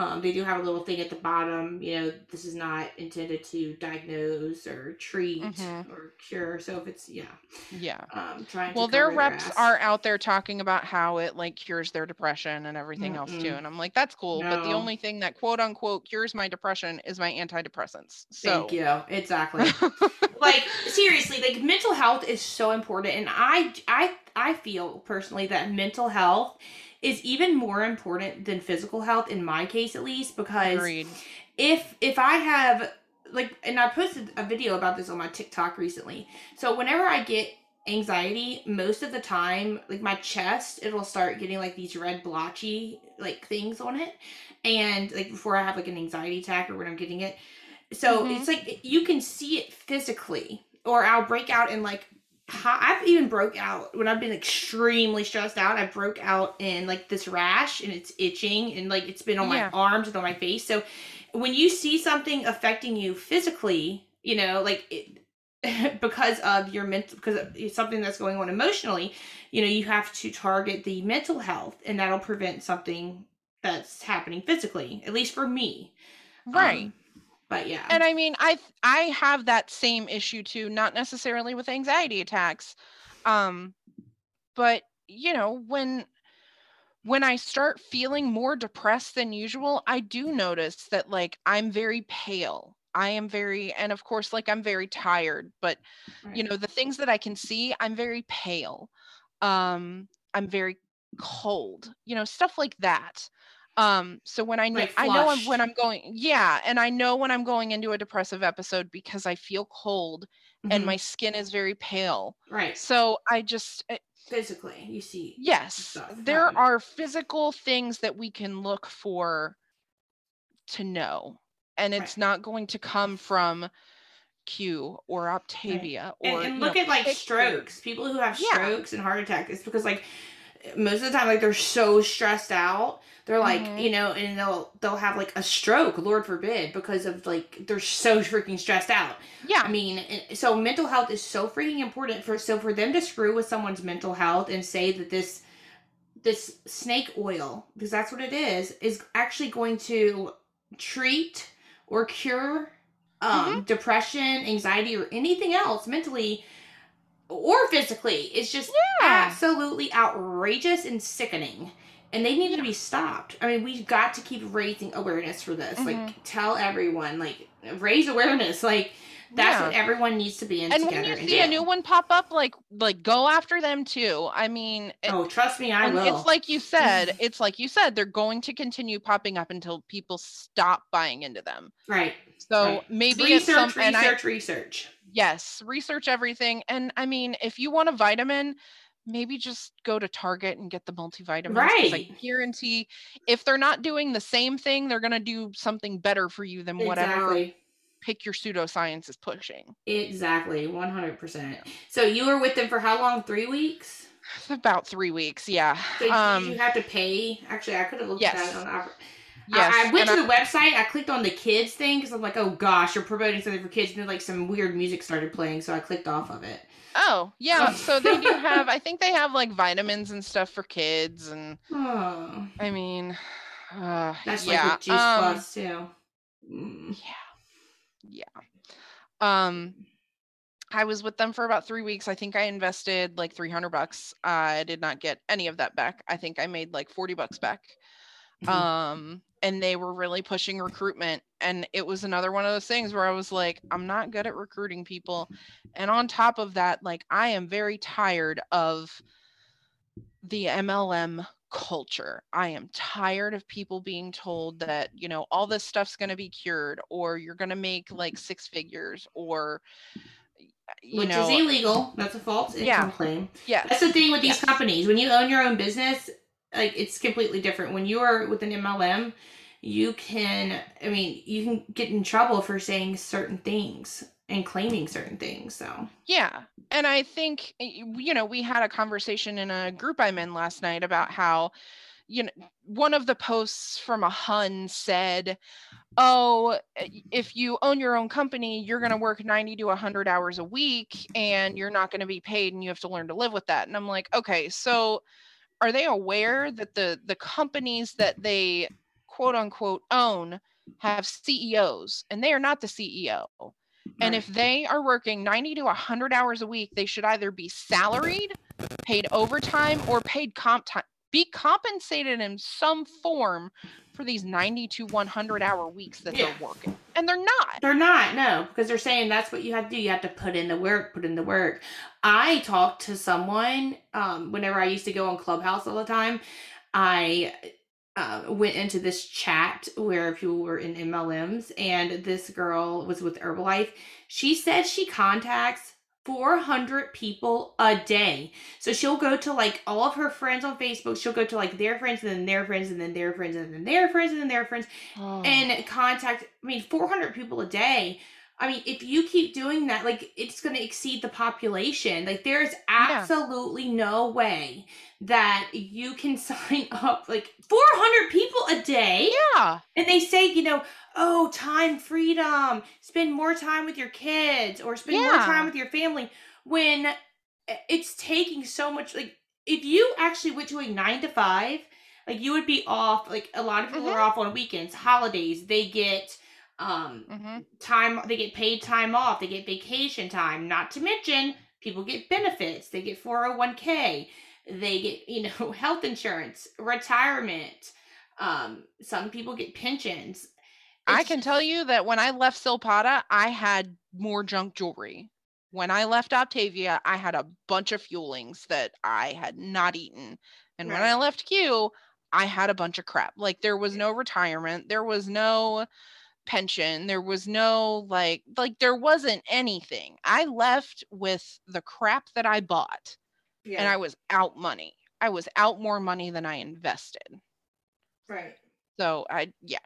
Um, they do have a little thing at the bottom. You know, this is not intended to diagnose or treat Mhm. or cure. So if it's yeah, Yeah. um, trying. Well, their reps ass. are out there talking about how it like cures their depression and everything else too. And I'm like, that's cool. But the only thing that quote unquote cures my depression is my antidepressants. So Thank you. Exactly. like seriously like mental health is so important and i i i feel personally that mental health is even more important than physical health in my case at least because Agreed. if if i have like and i posted a video about this on my tiktok recently so whenever i get anxiety most of the time like my chest it'll start getting like these red blotchy like things on it and like before i have like an anxiety attack or when i'm getting it so Mhm. it's like you can see it physically or i'll break out in like i've even broke out when i've been extremely stressed out i broke out in like this rash and it's itching and like it's been on Yeah. my arms and on my face so when you see something affecting you physically you know like it, because of your mental because it's something that's going on emotionally you know you have to target the mental health and that'll prevent something that's happening physically at least for me Right. Um, but yeah and I mean, I I have that same issue too, not necessarily with anxiety attacks. Um but you know, when when I start feeling more depressed than usual, I do notice that like I'm very pale. I am very and of course like I'm very tired, but you know, the things that I can see, I'm very pale. Um I'm very cold. You know, stuff like that. Um so when I know Like I know I'm, when I'm going yeah, and I know when I'm going into a depressive episode because I feel cold and Mhm. my skin is very pale. right So I just eh, physically you see yes, stuff there are physical things that we can look for to know. And Right. it's not going to come from Q or Optavia and, or and you look know, at like pictures. strokes people who have Yeah. strokes and heart attack it's because like most of the time like they're so stressed out they're like Mhm. you know and they'll they'll have like a stroke lord forbid because of like they're so freaking stressed out Yeah. i mean so mental health is so freaking important for so for them to screw with someone's mental health and say that this this snake oil because that's what it is is actually going to treat or cure um depression anxiety or anything else mentally or physically it's just Yeah. absolutely outrageous and sickening and they need to be stopped i mean we've got to keep raising awareness for this Mhm. like tell everyone like raise awareness like That's Yeah. what everyone needs to be in And together. when you and see a new one pop up, like like go after them too. I mean, it- oh, trust me, I will. it's like you said, it's like you said, they're going to continue popping up until people stop buying into them. right. So Right. maybe research, some and I, research, research. Yes, research everything. And I mean, if you want a vitamin, maybe just go to Target and get the multivitamins. 'cause I Right. guarantee if they're not doing the same thing, they're gonna do something better for you than whatever Exactly. pick your pseudoscience is pushing. Exactly. One hundred percent. So you were with them for how long? Three weeks. About three weeks, yeah. So did Um, you have to pay? Actually, I could have looked at yes. that on. Yes. I, I went to the website. I clicked on the kids thing because I'm like, oh gosh, you're promoting something for kids. And then like some weird music started playing, so I clicked off of it. Oh, yeah. So they do have, I think they have like vitamins and stuff for kids. And Oh, I mean, uh, that's yeah. like with Juice um, Plus too. Mm. Yeah. Yeah. Um, I was with them for about three weeks. I think I invested like 300 bucks. I did not get any of that back. I think I made like 40 bucks back. Um, and they were really pushing recruitment. And it was another one of those things where I was like, I'm not good at recruiting people. And on top of that, like, I am very tired of the MLM culture. I am tired of people being told that, you know, all this stuff's going to be cured or you're going to make like six figures or, you Which know, is illegal. That's a false income Yeah. claim. yes. That's the thing with these Yes. companies. When you own your own business, like it's completely different. When you are with an MLM, you can I mean, you can get in trouble for saying certain things and claiming certain things. So Yeah. And I think, you know, we had a conversation in a group I'm in last night about how, you know, one of the posts from a Hun said, oh, uh, if you own your own company, you're going to work 90 to 100 hours a week and you're not going to be paid and you have to learn to live with that. And I'm like, okay, so are they aware that the the companies that they quote unquote own have CEOs and they are not the CEO? And if they are working 90 to 100 hours a week, they should either be salaried, paid overtime, or paid comp time, be compensated in some form for these 90 to 100 hour weeks that Yeah. they're working. And they're not. They're not, no, because they're saying that's what you have to do. You have to put in the work, put in the work. I talked to someone um, whenever I used to go on Clubhouse all the time. I uh, went into this chat where people were in MLMs, and this girl was with Herbalife. She said she contacts 400 people a day. So she'll go to like all of her friends on Facebook. She'll go to like their friends, and then their friends, and then their friends, and then their friends, and then their friends Oh. and contact i mean 400 people a day i mean if you keep doing that like it's going to exceed the population like there's absolutely no way that you can sign up like 400 people a day yeah. and they say you know oh time freedom. Spend more time with your kids or spend more time with your family when it's taking so much like if you actually went to a nine to five like you would be off like a lot of people Mhm. are off on weekends holidays they get um hmm time they get paid time off they get vacation time not to mention people get benefits they get 401k they get you know health insurance retirement um some people get pensions I can tell you that when I left Silpada, I had more junk jewelry. When I left Optavia, I had a bunch of fuelings that I had not eaten. And when I left Q, I had a bunch of crap. Like there was no retirement, there was no pension, there was no like like there wasn't anything. I left with the crap that I bought yeah and I was out money. I was out more money than I invested. right So I yeah.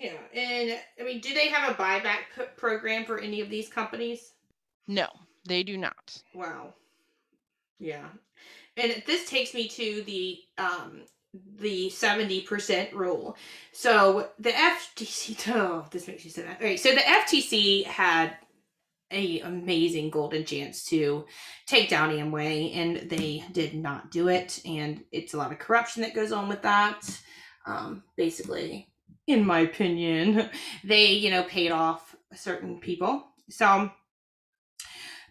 Yeah and i mean do they have a buyback p- program for any of these companies No, they do not. Wow. Yeah. And this takes me to the um the 70% rule. So the FTC oh, this makes me so mad. Okay, so the FTC had a amazing golden chance to take down Amway and they did not do it and it's a lot of corruption that goes on with that. Um basically in my opinion, they, you know, paid off certain people. So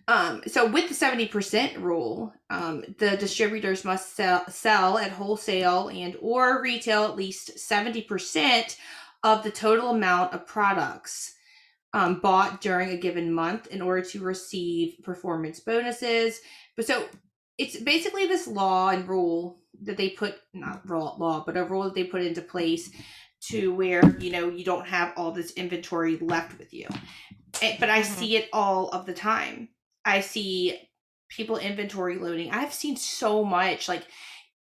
um, so with the 70% rule, um, the distributors must sell, sell at wholesale and or retail at least 70% of the total amount of products um, bought during a given month in order to receive performance bonuses. But so it's basically this law and rule that they put not law, law but a rule that they put into place to where you know you don't have all this inventory left with you but i Mhm. see it all of the time i see people inventory loading i've seen so much like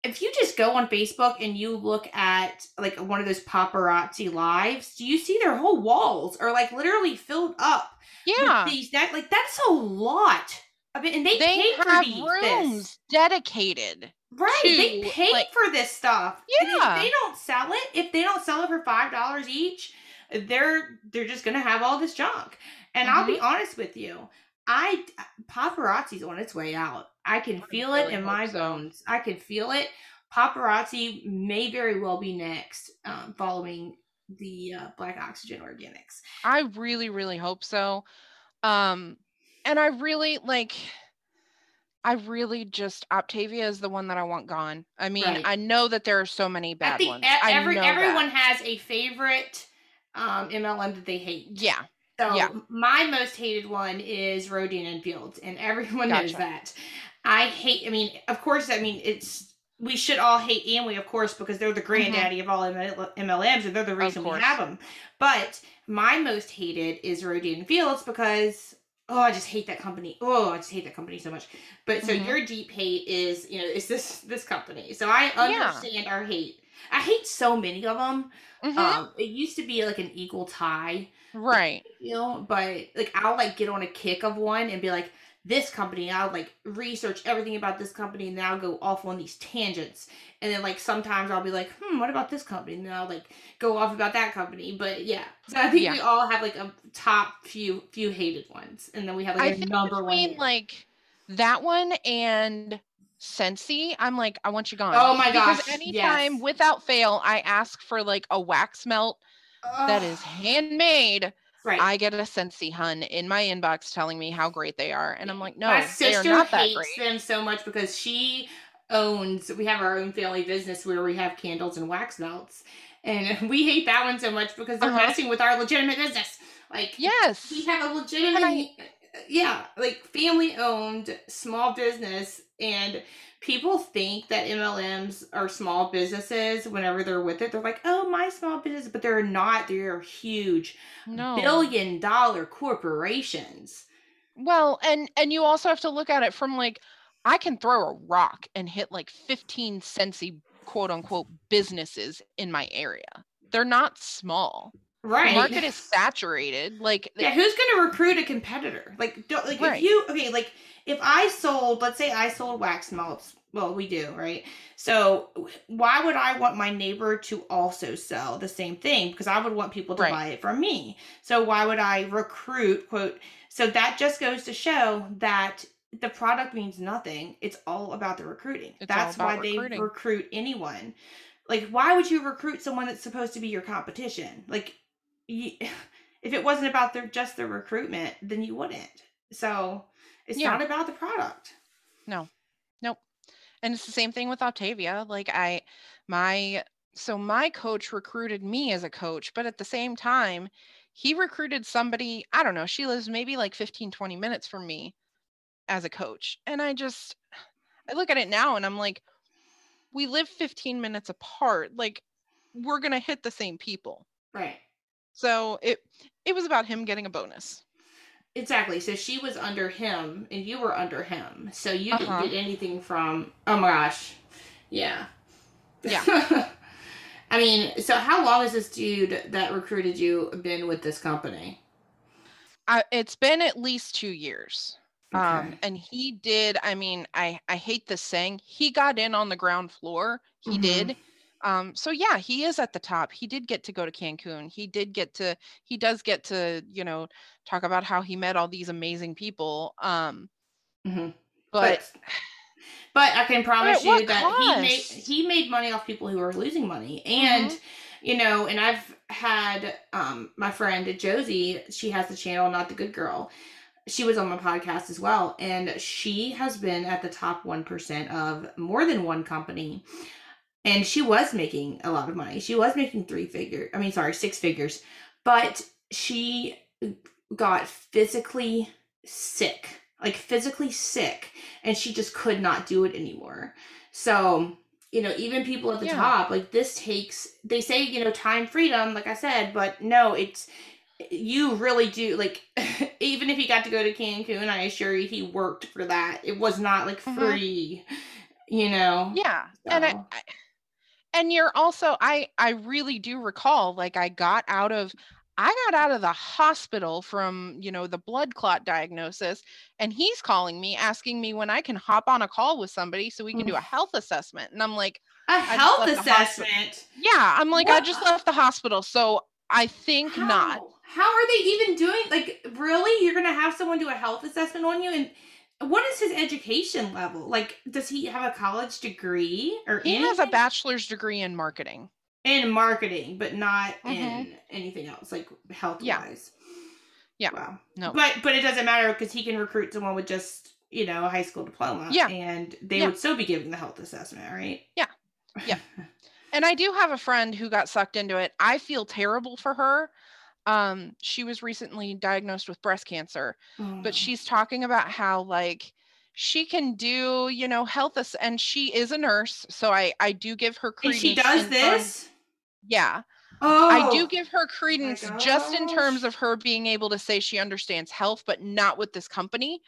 if you just go on facebook and you look at like one of those paparazzi lives do you see their whole walls are like literally filled up Yeah. with these that like that's a lot I mean, and they, They pay for have these, rooms this. dedicated. Right. they to, pay like- for this stuff. And Yeah. if they don't sell it, if they don't sell it for five dollars each, they're they're just gonna have all this junk. And I'll Mm-hmm. be honest with you, I paparazzi's on its way out. I can feel it really in my so. bones. I can feel it. Paparazzi may very well be next, um, following the uh, Black Oxygen Organics. I really, really hope so. Um, and I really like. I really just Optavia is the one that I want gone. I mean, Right. I know that there are so many bad I think ones. I every everyone that. has a favorite um, MLM that they hate. Yeah. So Yeah. my most hated one is Rodan and Fields, and everyone knows that. I hate. I mean, of course. I mean, it's we should all hate Amway, of course, because they're the granddaddy of all MLMs, and they're the reason we Mm-hmm. have them. But my most hated is Rodan and Fields because oh, I just hate that company. Oh, I just hate that company so much. But so Mhm. your deep hate is you know is this this company. So I Yeah. understand our hate. I hate so many of them. Mhm. Um, it used to be like an equal tie right. you know but like i'll like get on a kick of one and be like this company i'll like research everything about this company and then i'll go off on these tangents and then like sometimes i'll be like hmm what about this company and then i'll like go off about that company but yeah so i think Yeah. we all have like a top few few hated ones and then we have like a think number one between hater. like that one and Scentsy, I'm like, I want you gone. Oh my gosh! Because anytime, yes. without fail, I ask for like a wax melt that is handmade. right I get a Scentsy Hun in my inbox telling me how great they are, and I'm like, no, my they are sister not that hates them so much because she owns we have our own family business where we have candles and wax melts. And we hate that one so much because they're Uh-huh. messing with our legitimate business. Like Yes. we have a legitimate yeah like family owned small business. And people think that mlms are small businesses whenever they're with it. They're like oh my small business but they're not. They're huge. No. billion dollar corporations. Well, and and you also have to look at it from like I can throw a rock and hit like 15 Scentsy quote unquote businesses in my area. They're not small. right The market is saturated. Like Yeah, who's going to recruit a competitor? Like, don't, like Right. if you okay, like if I sold, let's say I sold wax melts. Well, we do, right? So why would I want my neighbor to also sell the same thing? Because I would want people to Right. buy it from me. So why would I recruit? Quote. So that just goes to show that the product means nothing. It's all about the recruiting. It's that's why about they recruit anyone. Like, why would you recruit someone that's supposed to be your competition? Like, you, if it wasn't about their just the recruitment, then you wouldn't. So it's Yeah. not about the product. No, nope. And it's the same thing with Optavia. Like I my so my coach recruited me as a coach, but at the same time, he recruited somebody, I don't know, she lives maybe like 15 20 minutes from me as a coach. And I just I look at it now and I'm like we live 15 minutes apart. Like we're going to hit the same people. Right. So it it was about him getting a bonus. Exactly. So she was under him and you were under him. So you Uh-huh. didn't get anything from oh my gosh. Yeah. Yeah. I mean, so how long has this dude that recruited you been with this company? I, it's been at least 2 years. Um and he did i mean i i hate this saying he got in on the ground floor he Mhm. did um so yeah he is at the top he did get to go to cancun he did get to he does get to you know talk about how he met all these amazing people um Mhm. but, but I can promise you that he made he made money off people who are losing money, and Mhm. you know, and I've had um my friend Josie. She has the channel, not the good girl. She was on my podcast as well, and she has been at the top one percent of more than one company, and she was making a lot of money. She was making three figure. I mean, sorry, six figures, but she got physically sick, like physically sick, and she just could not do it anymore. So, you know, even people at the Yeah. top, like this takes, they say, you know, time freedom, like I said, but no, it's, you really do, like, even if he got to go to Cancun, I assure you he worked for that. It was not like Mhm. free, you know? Yeah. And I, I and you're also I I really do recall like I got out of I got out of the hospital from, you know, the blood clot diagnosis and he's calling me asking me when I can hop on a call with somebody so we can do a health assessment. And I'm like, A health assessment. yeah, I'm like I just left the hospital, so I think not. How? Are they even doing? Like, really? You're gonna have someone do a health assessment on you? And what is his education level? Like, does he have a college degree or He has a bachelor's degree in marketing. in marketing, but not Mhm. in anything else, like health Yeah. wise. Yeah. Wow. No. But but it doesn't matter because he can recruit someone with just you know a high school diploma. Yeah. And they Yeah. would still be giving the health assessment, right? Yeah. Yeah. And I do have a friend who got sucked into it. I feel terrible for her. Um, she was recently diagnosed with breast cancer, Oh. but she's talking about how like she can do, you know, health ass- and she is a nurse, so I I do give her and credence. she does terms- this. yeah, Oh, I do give her credence just in terms of her being able to say she understands health, but not with this company.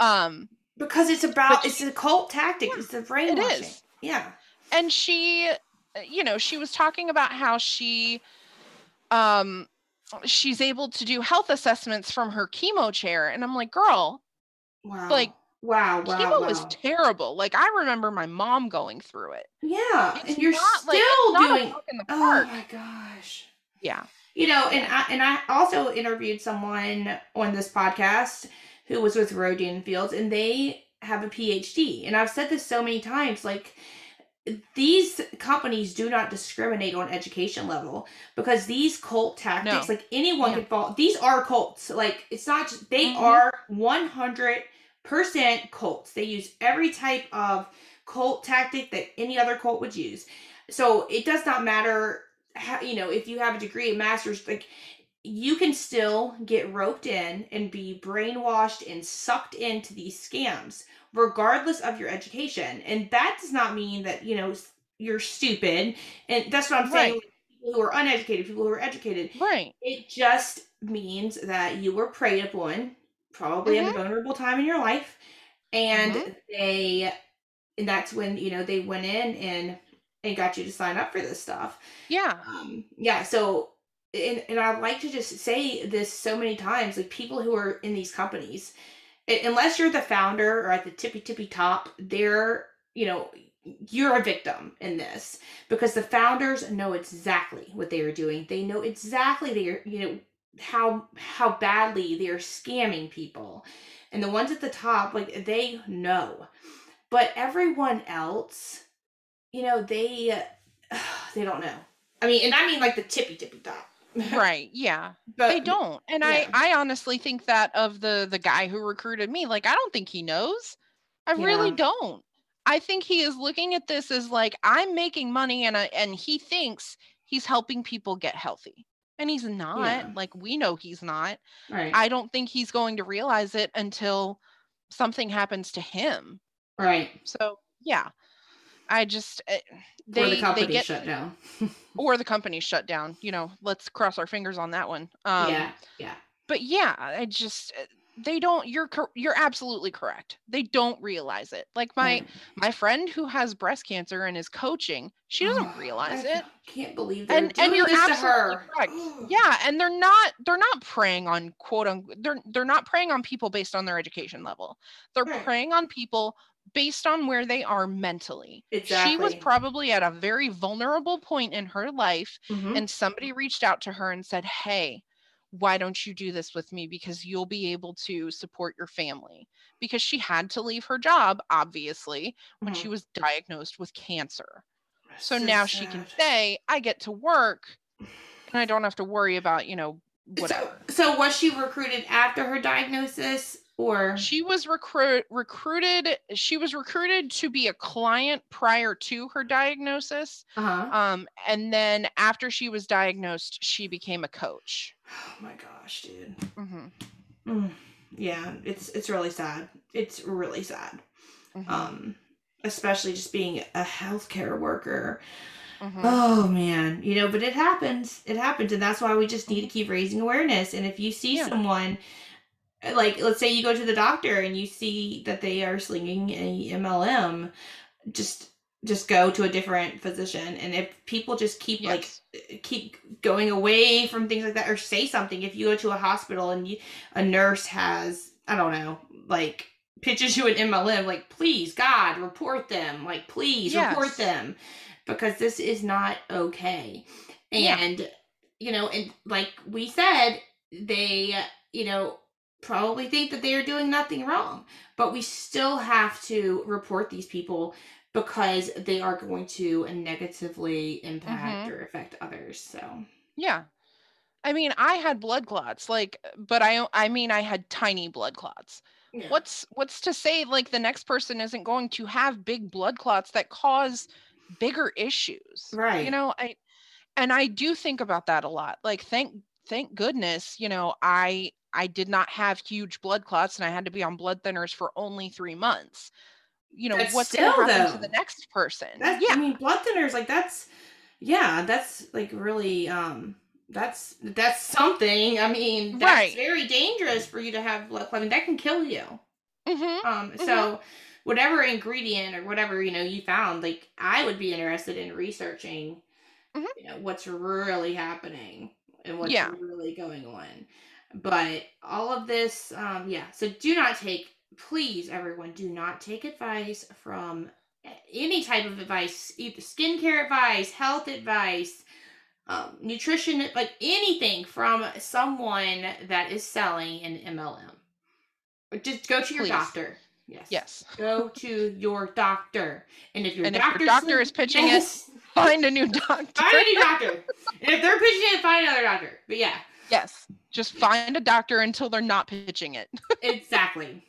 Um, because it's about it's a cult tactic. Yeah, it's the brainwashing. is. Yeah. and she uh, you know she was talking about how she um she's able to do health assessments from her chemo chair and i'm like girl Wow. Like, wow, wow, chemo wow. was terrible like i remember my mom going through it yeah, it's and you're not still like it's not a doing. in the Oh my gosh. yeah You know, and I and I also interviewed someone on this podcast who was with Rodan Fields, and they have a PhD. And I've said this so many times, like these companies do not discriminate on education level because these cult tactics, No. like anyone Yeah. could fall. These are cults. Like it's not just they Mhm. are one hundred percent cults. They use every type of cult tactic that any other cult would use. So it does not matter how you know if you have a degree, a master's, like you can still get roped in and be brainwashed and sucked into these scams regardless of your education. And that does not mean that you know you're stupid. And that's what i'm saying Right. people who are uneducated people who are educated. Right. It just means that you were preyed upon probably at a vulnerable time in your life. And Mhm. they and that's when you know they went in and and got you to sign up for this stuff. Yeah. Um yeah so and, and i'd like to just say this so many times like people who are in these companies unless you're the founder or at the tippy tippy top they're you know you're a victim in this because the founders know exactly what they are doing. They know exactly they're you know how how badly they're scamming people. And the ones at the top like they know. But everyone else you know they they don't know. I mean and i mean like the tippy tippy top right yeah. But they don't and yeah. i i honestly think that of the the guy who recruited me like i don't think he knows. I really don't. I think he is looking at this as like i'm making money and I, and he thinks he's helping people get healthy and he's not. Yeah. like we know he's not. Right. I don't think he's going to realize it until something happens to him. Right. So yeah i just eh, or they the they get shut down. or the company shut down you know let's cross our fingers on that one um yeah yeah. but yeah i just uh, they don't you're you're absolutely correct. They don't realize it. Like my Right. my friend who has breast cancer and is coaching she doesn't Oh, realize I it. can't believe they're and doing and you're this to her. correct. Yeah and they're not they're not preying on quote unquote they're they're not preying on people based on their education level. They're Right. preying on people based on where they are mentally she was probably at a very vulnerable point in her life Mhm. and somebody reached out to her and said, Hey, why don't you do this with me? Because you'll be able to support your family. Because she had to leave her job, obviously, when she Mhm. was diagnosed with cancer. So, So now she can say, I get to work and I don't have to worry about, you know, So- whatever. So, was she recruited after her diagnosis Or she was recruit recruited she was recruited to be a client prior to her diagnosis uh-huh. um and then after she was diagnosed she became a coach oh my gosh, dude. hmm Mm, yeah, it's it's really sad. It's really sad. Mhm. Um, especially just being a healthcare worker. Mhm. Oh man, you know, but it happens. It happens, and that's why we just need to keep raising awareness. And if you see Yeah. someone, like let's say you go to the doctor and you see that they are slinging a MLM, just just go to a different physician. And if people just keep like keep going away from things like that or say something if you go to a hospital and you, a nurse has i don't know like pitches you an mlm like please god report them. Like please report them. Because this is not okay. Yeah. and you know and like we said they you know probably think that they are doing nothing wrong but we still have to report these people because they are going to negatively impact Mhm. or affect others. So Yeah. I mean, I had blood clots, like, but I I mean, I had tiny blood clots. yeah. What's what's to say like the next person isn't going to have big blood clots that cause bigger issues? Right. You know, I and I do think about that a lot. Like thank thank goodness, you know, I I did not have huge blood clots and I had to be on blood thinners for only 3 months. You know, That's what's going to happen to the next person? Yeah. I mean blood thinners like that's yeah, that's like really um that's that's something. I mean, that's Right. very dangerous for you to have blood clotting. That can kill you. Mhm. Um so whatever ingredient or whatever, you know, you found, like I would be interested in researching Mhm. you know what's really happening and what's Yeah. really going on. But all of this um yeah, so do not take please everyone do not take advice from any type of advice, either skincare advice, health advice, um, nutrition, like anything from someone that is selling an MLM. Just go to your Please. doctor. Yes. Yes. Go to your doctor. And if your And if your doctor is pitching it, Find a new doctor. find a new doctor. and if they're pitching it, find another doctor. But yeah, Yes. Just find a doctor until they're not pitching it. exactly.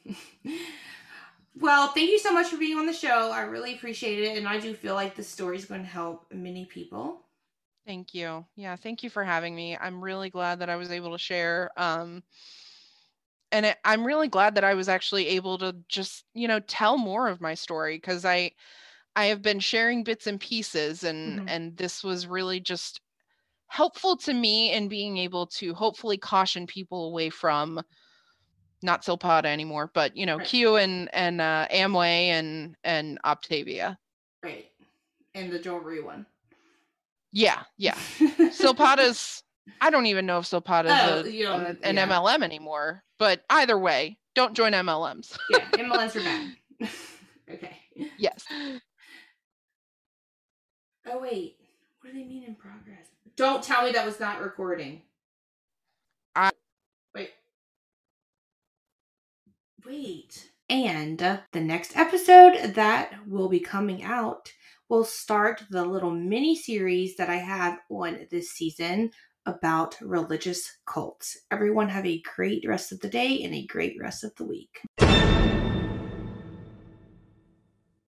well, thank you so much for being on the show. I really appreciate it. And I do feel like this story is going to help many people. Thank you. Yeah, thank you for having me. I'm really glad that I was able to share. Um, and it, I'm really glad that I was actually able to just, you know, tell more of my story because I, I have been sharing bits and pieces, and Mhm. and this was really just helpful to me in being able to hopefully caution people away from not Silpada anymore, but you know, Right. Q and and uh, Amway and and Optavia. Right. And the jewelry one. Yeah, yeah. Silpada's I don't even know if Silpada's Oh, a, you don't an, an yeah. MLM anymore. But either way, don't join MLMs. yeah, MLMs are bad. okay. yes. Oh wait, what do they mean in progress? Don't tell me that was not recording. I- wait. Wait. And the next episode that will be coming out will start the little mini series that I have on this season about religious cults. Everyone have a great rest of the day and a great rest of the week.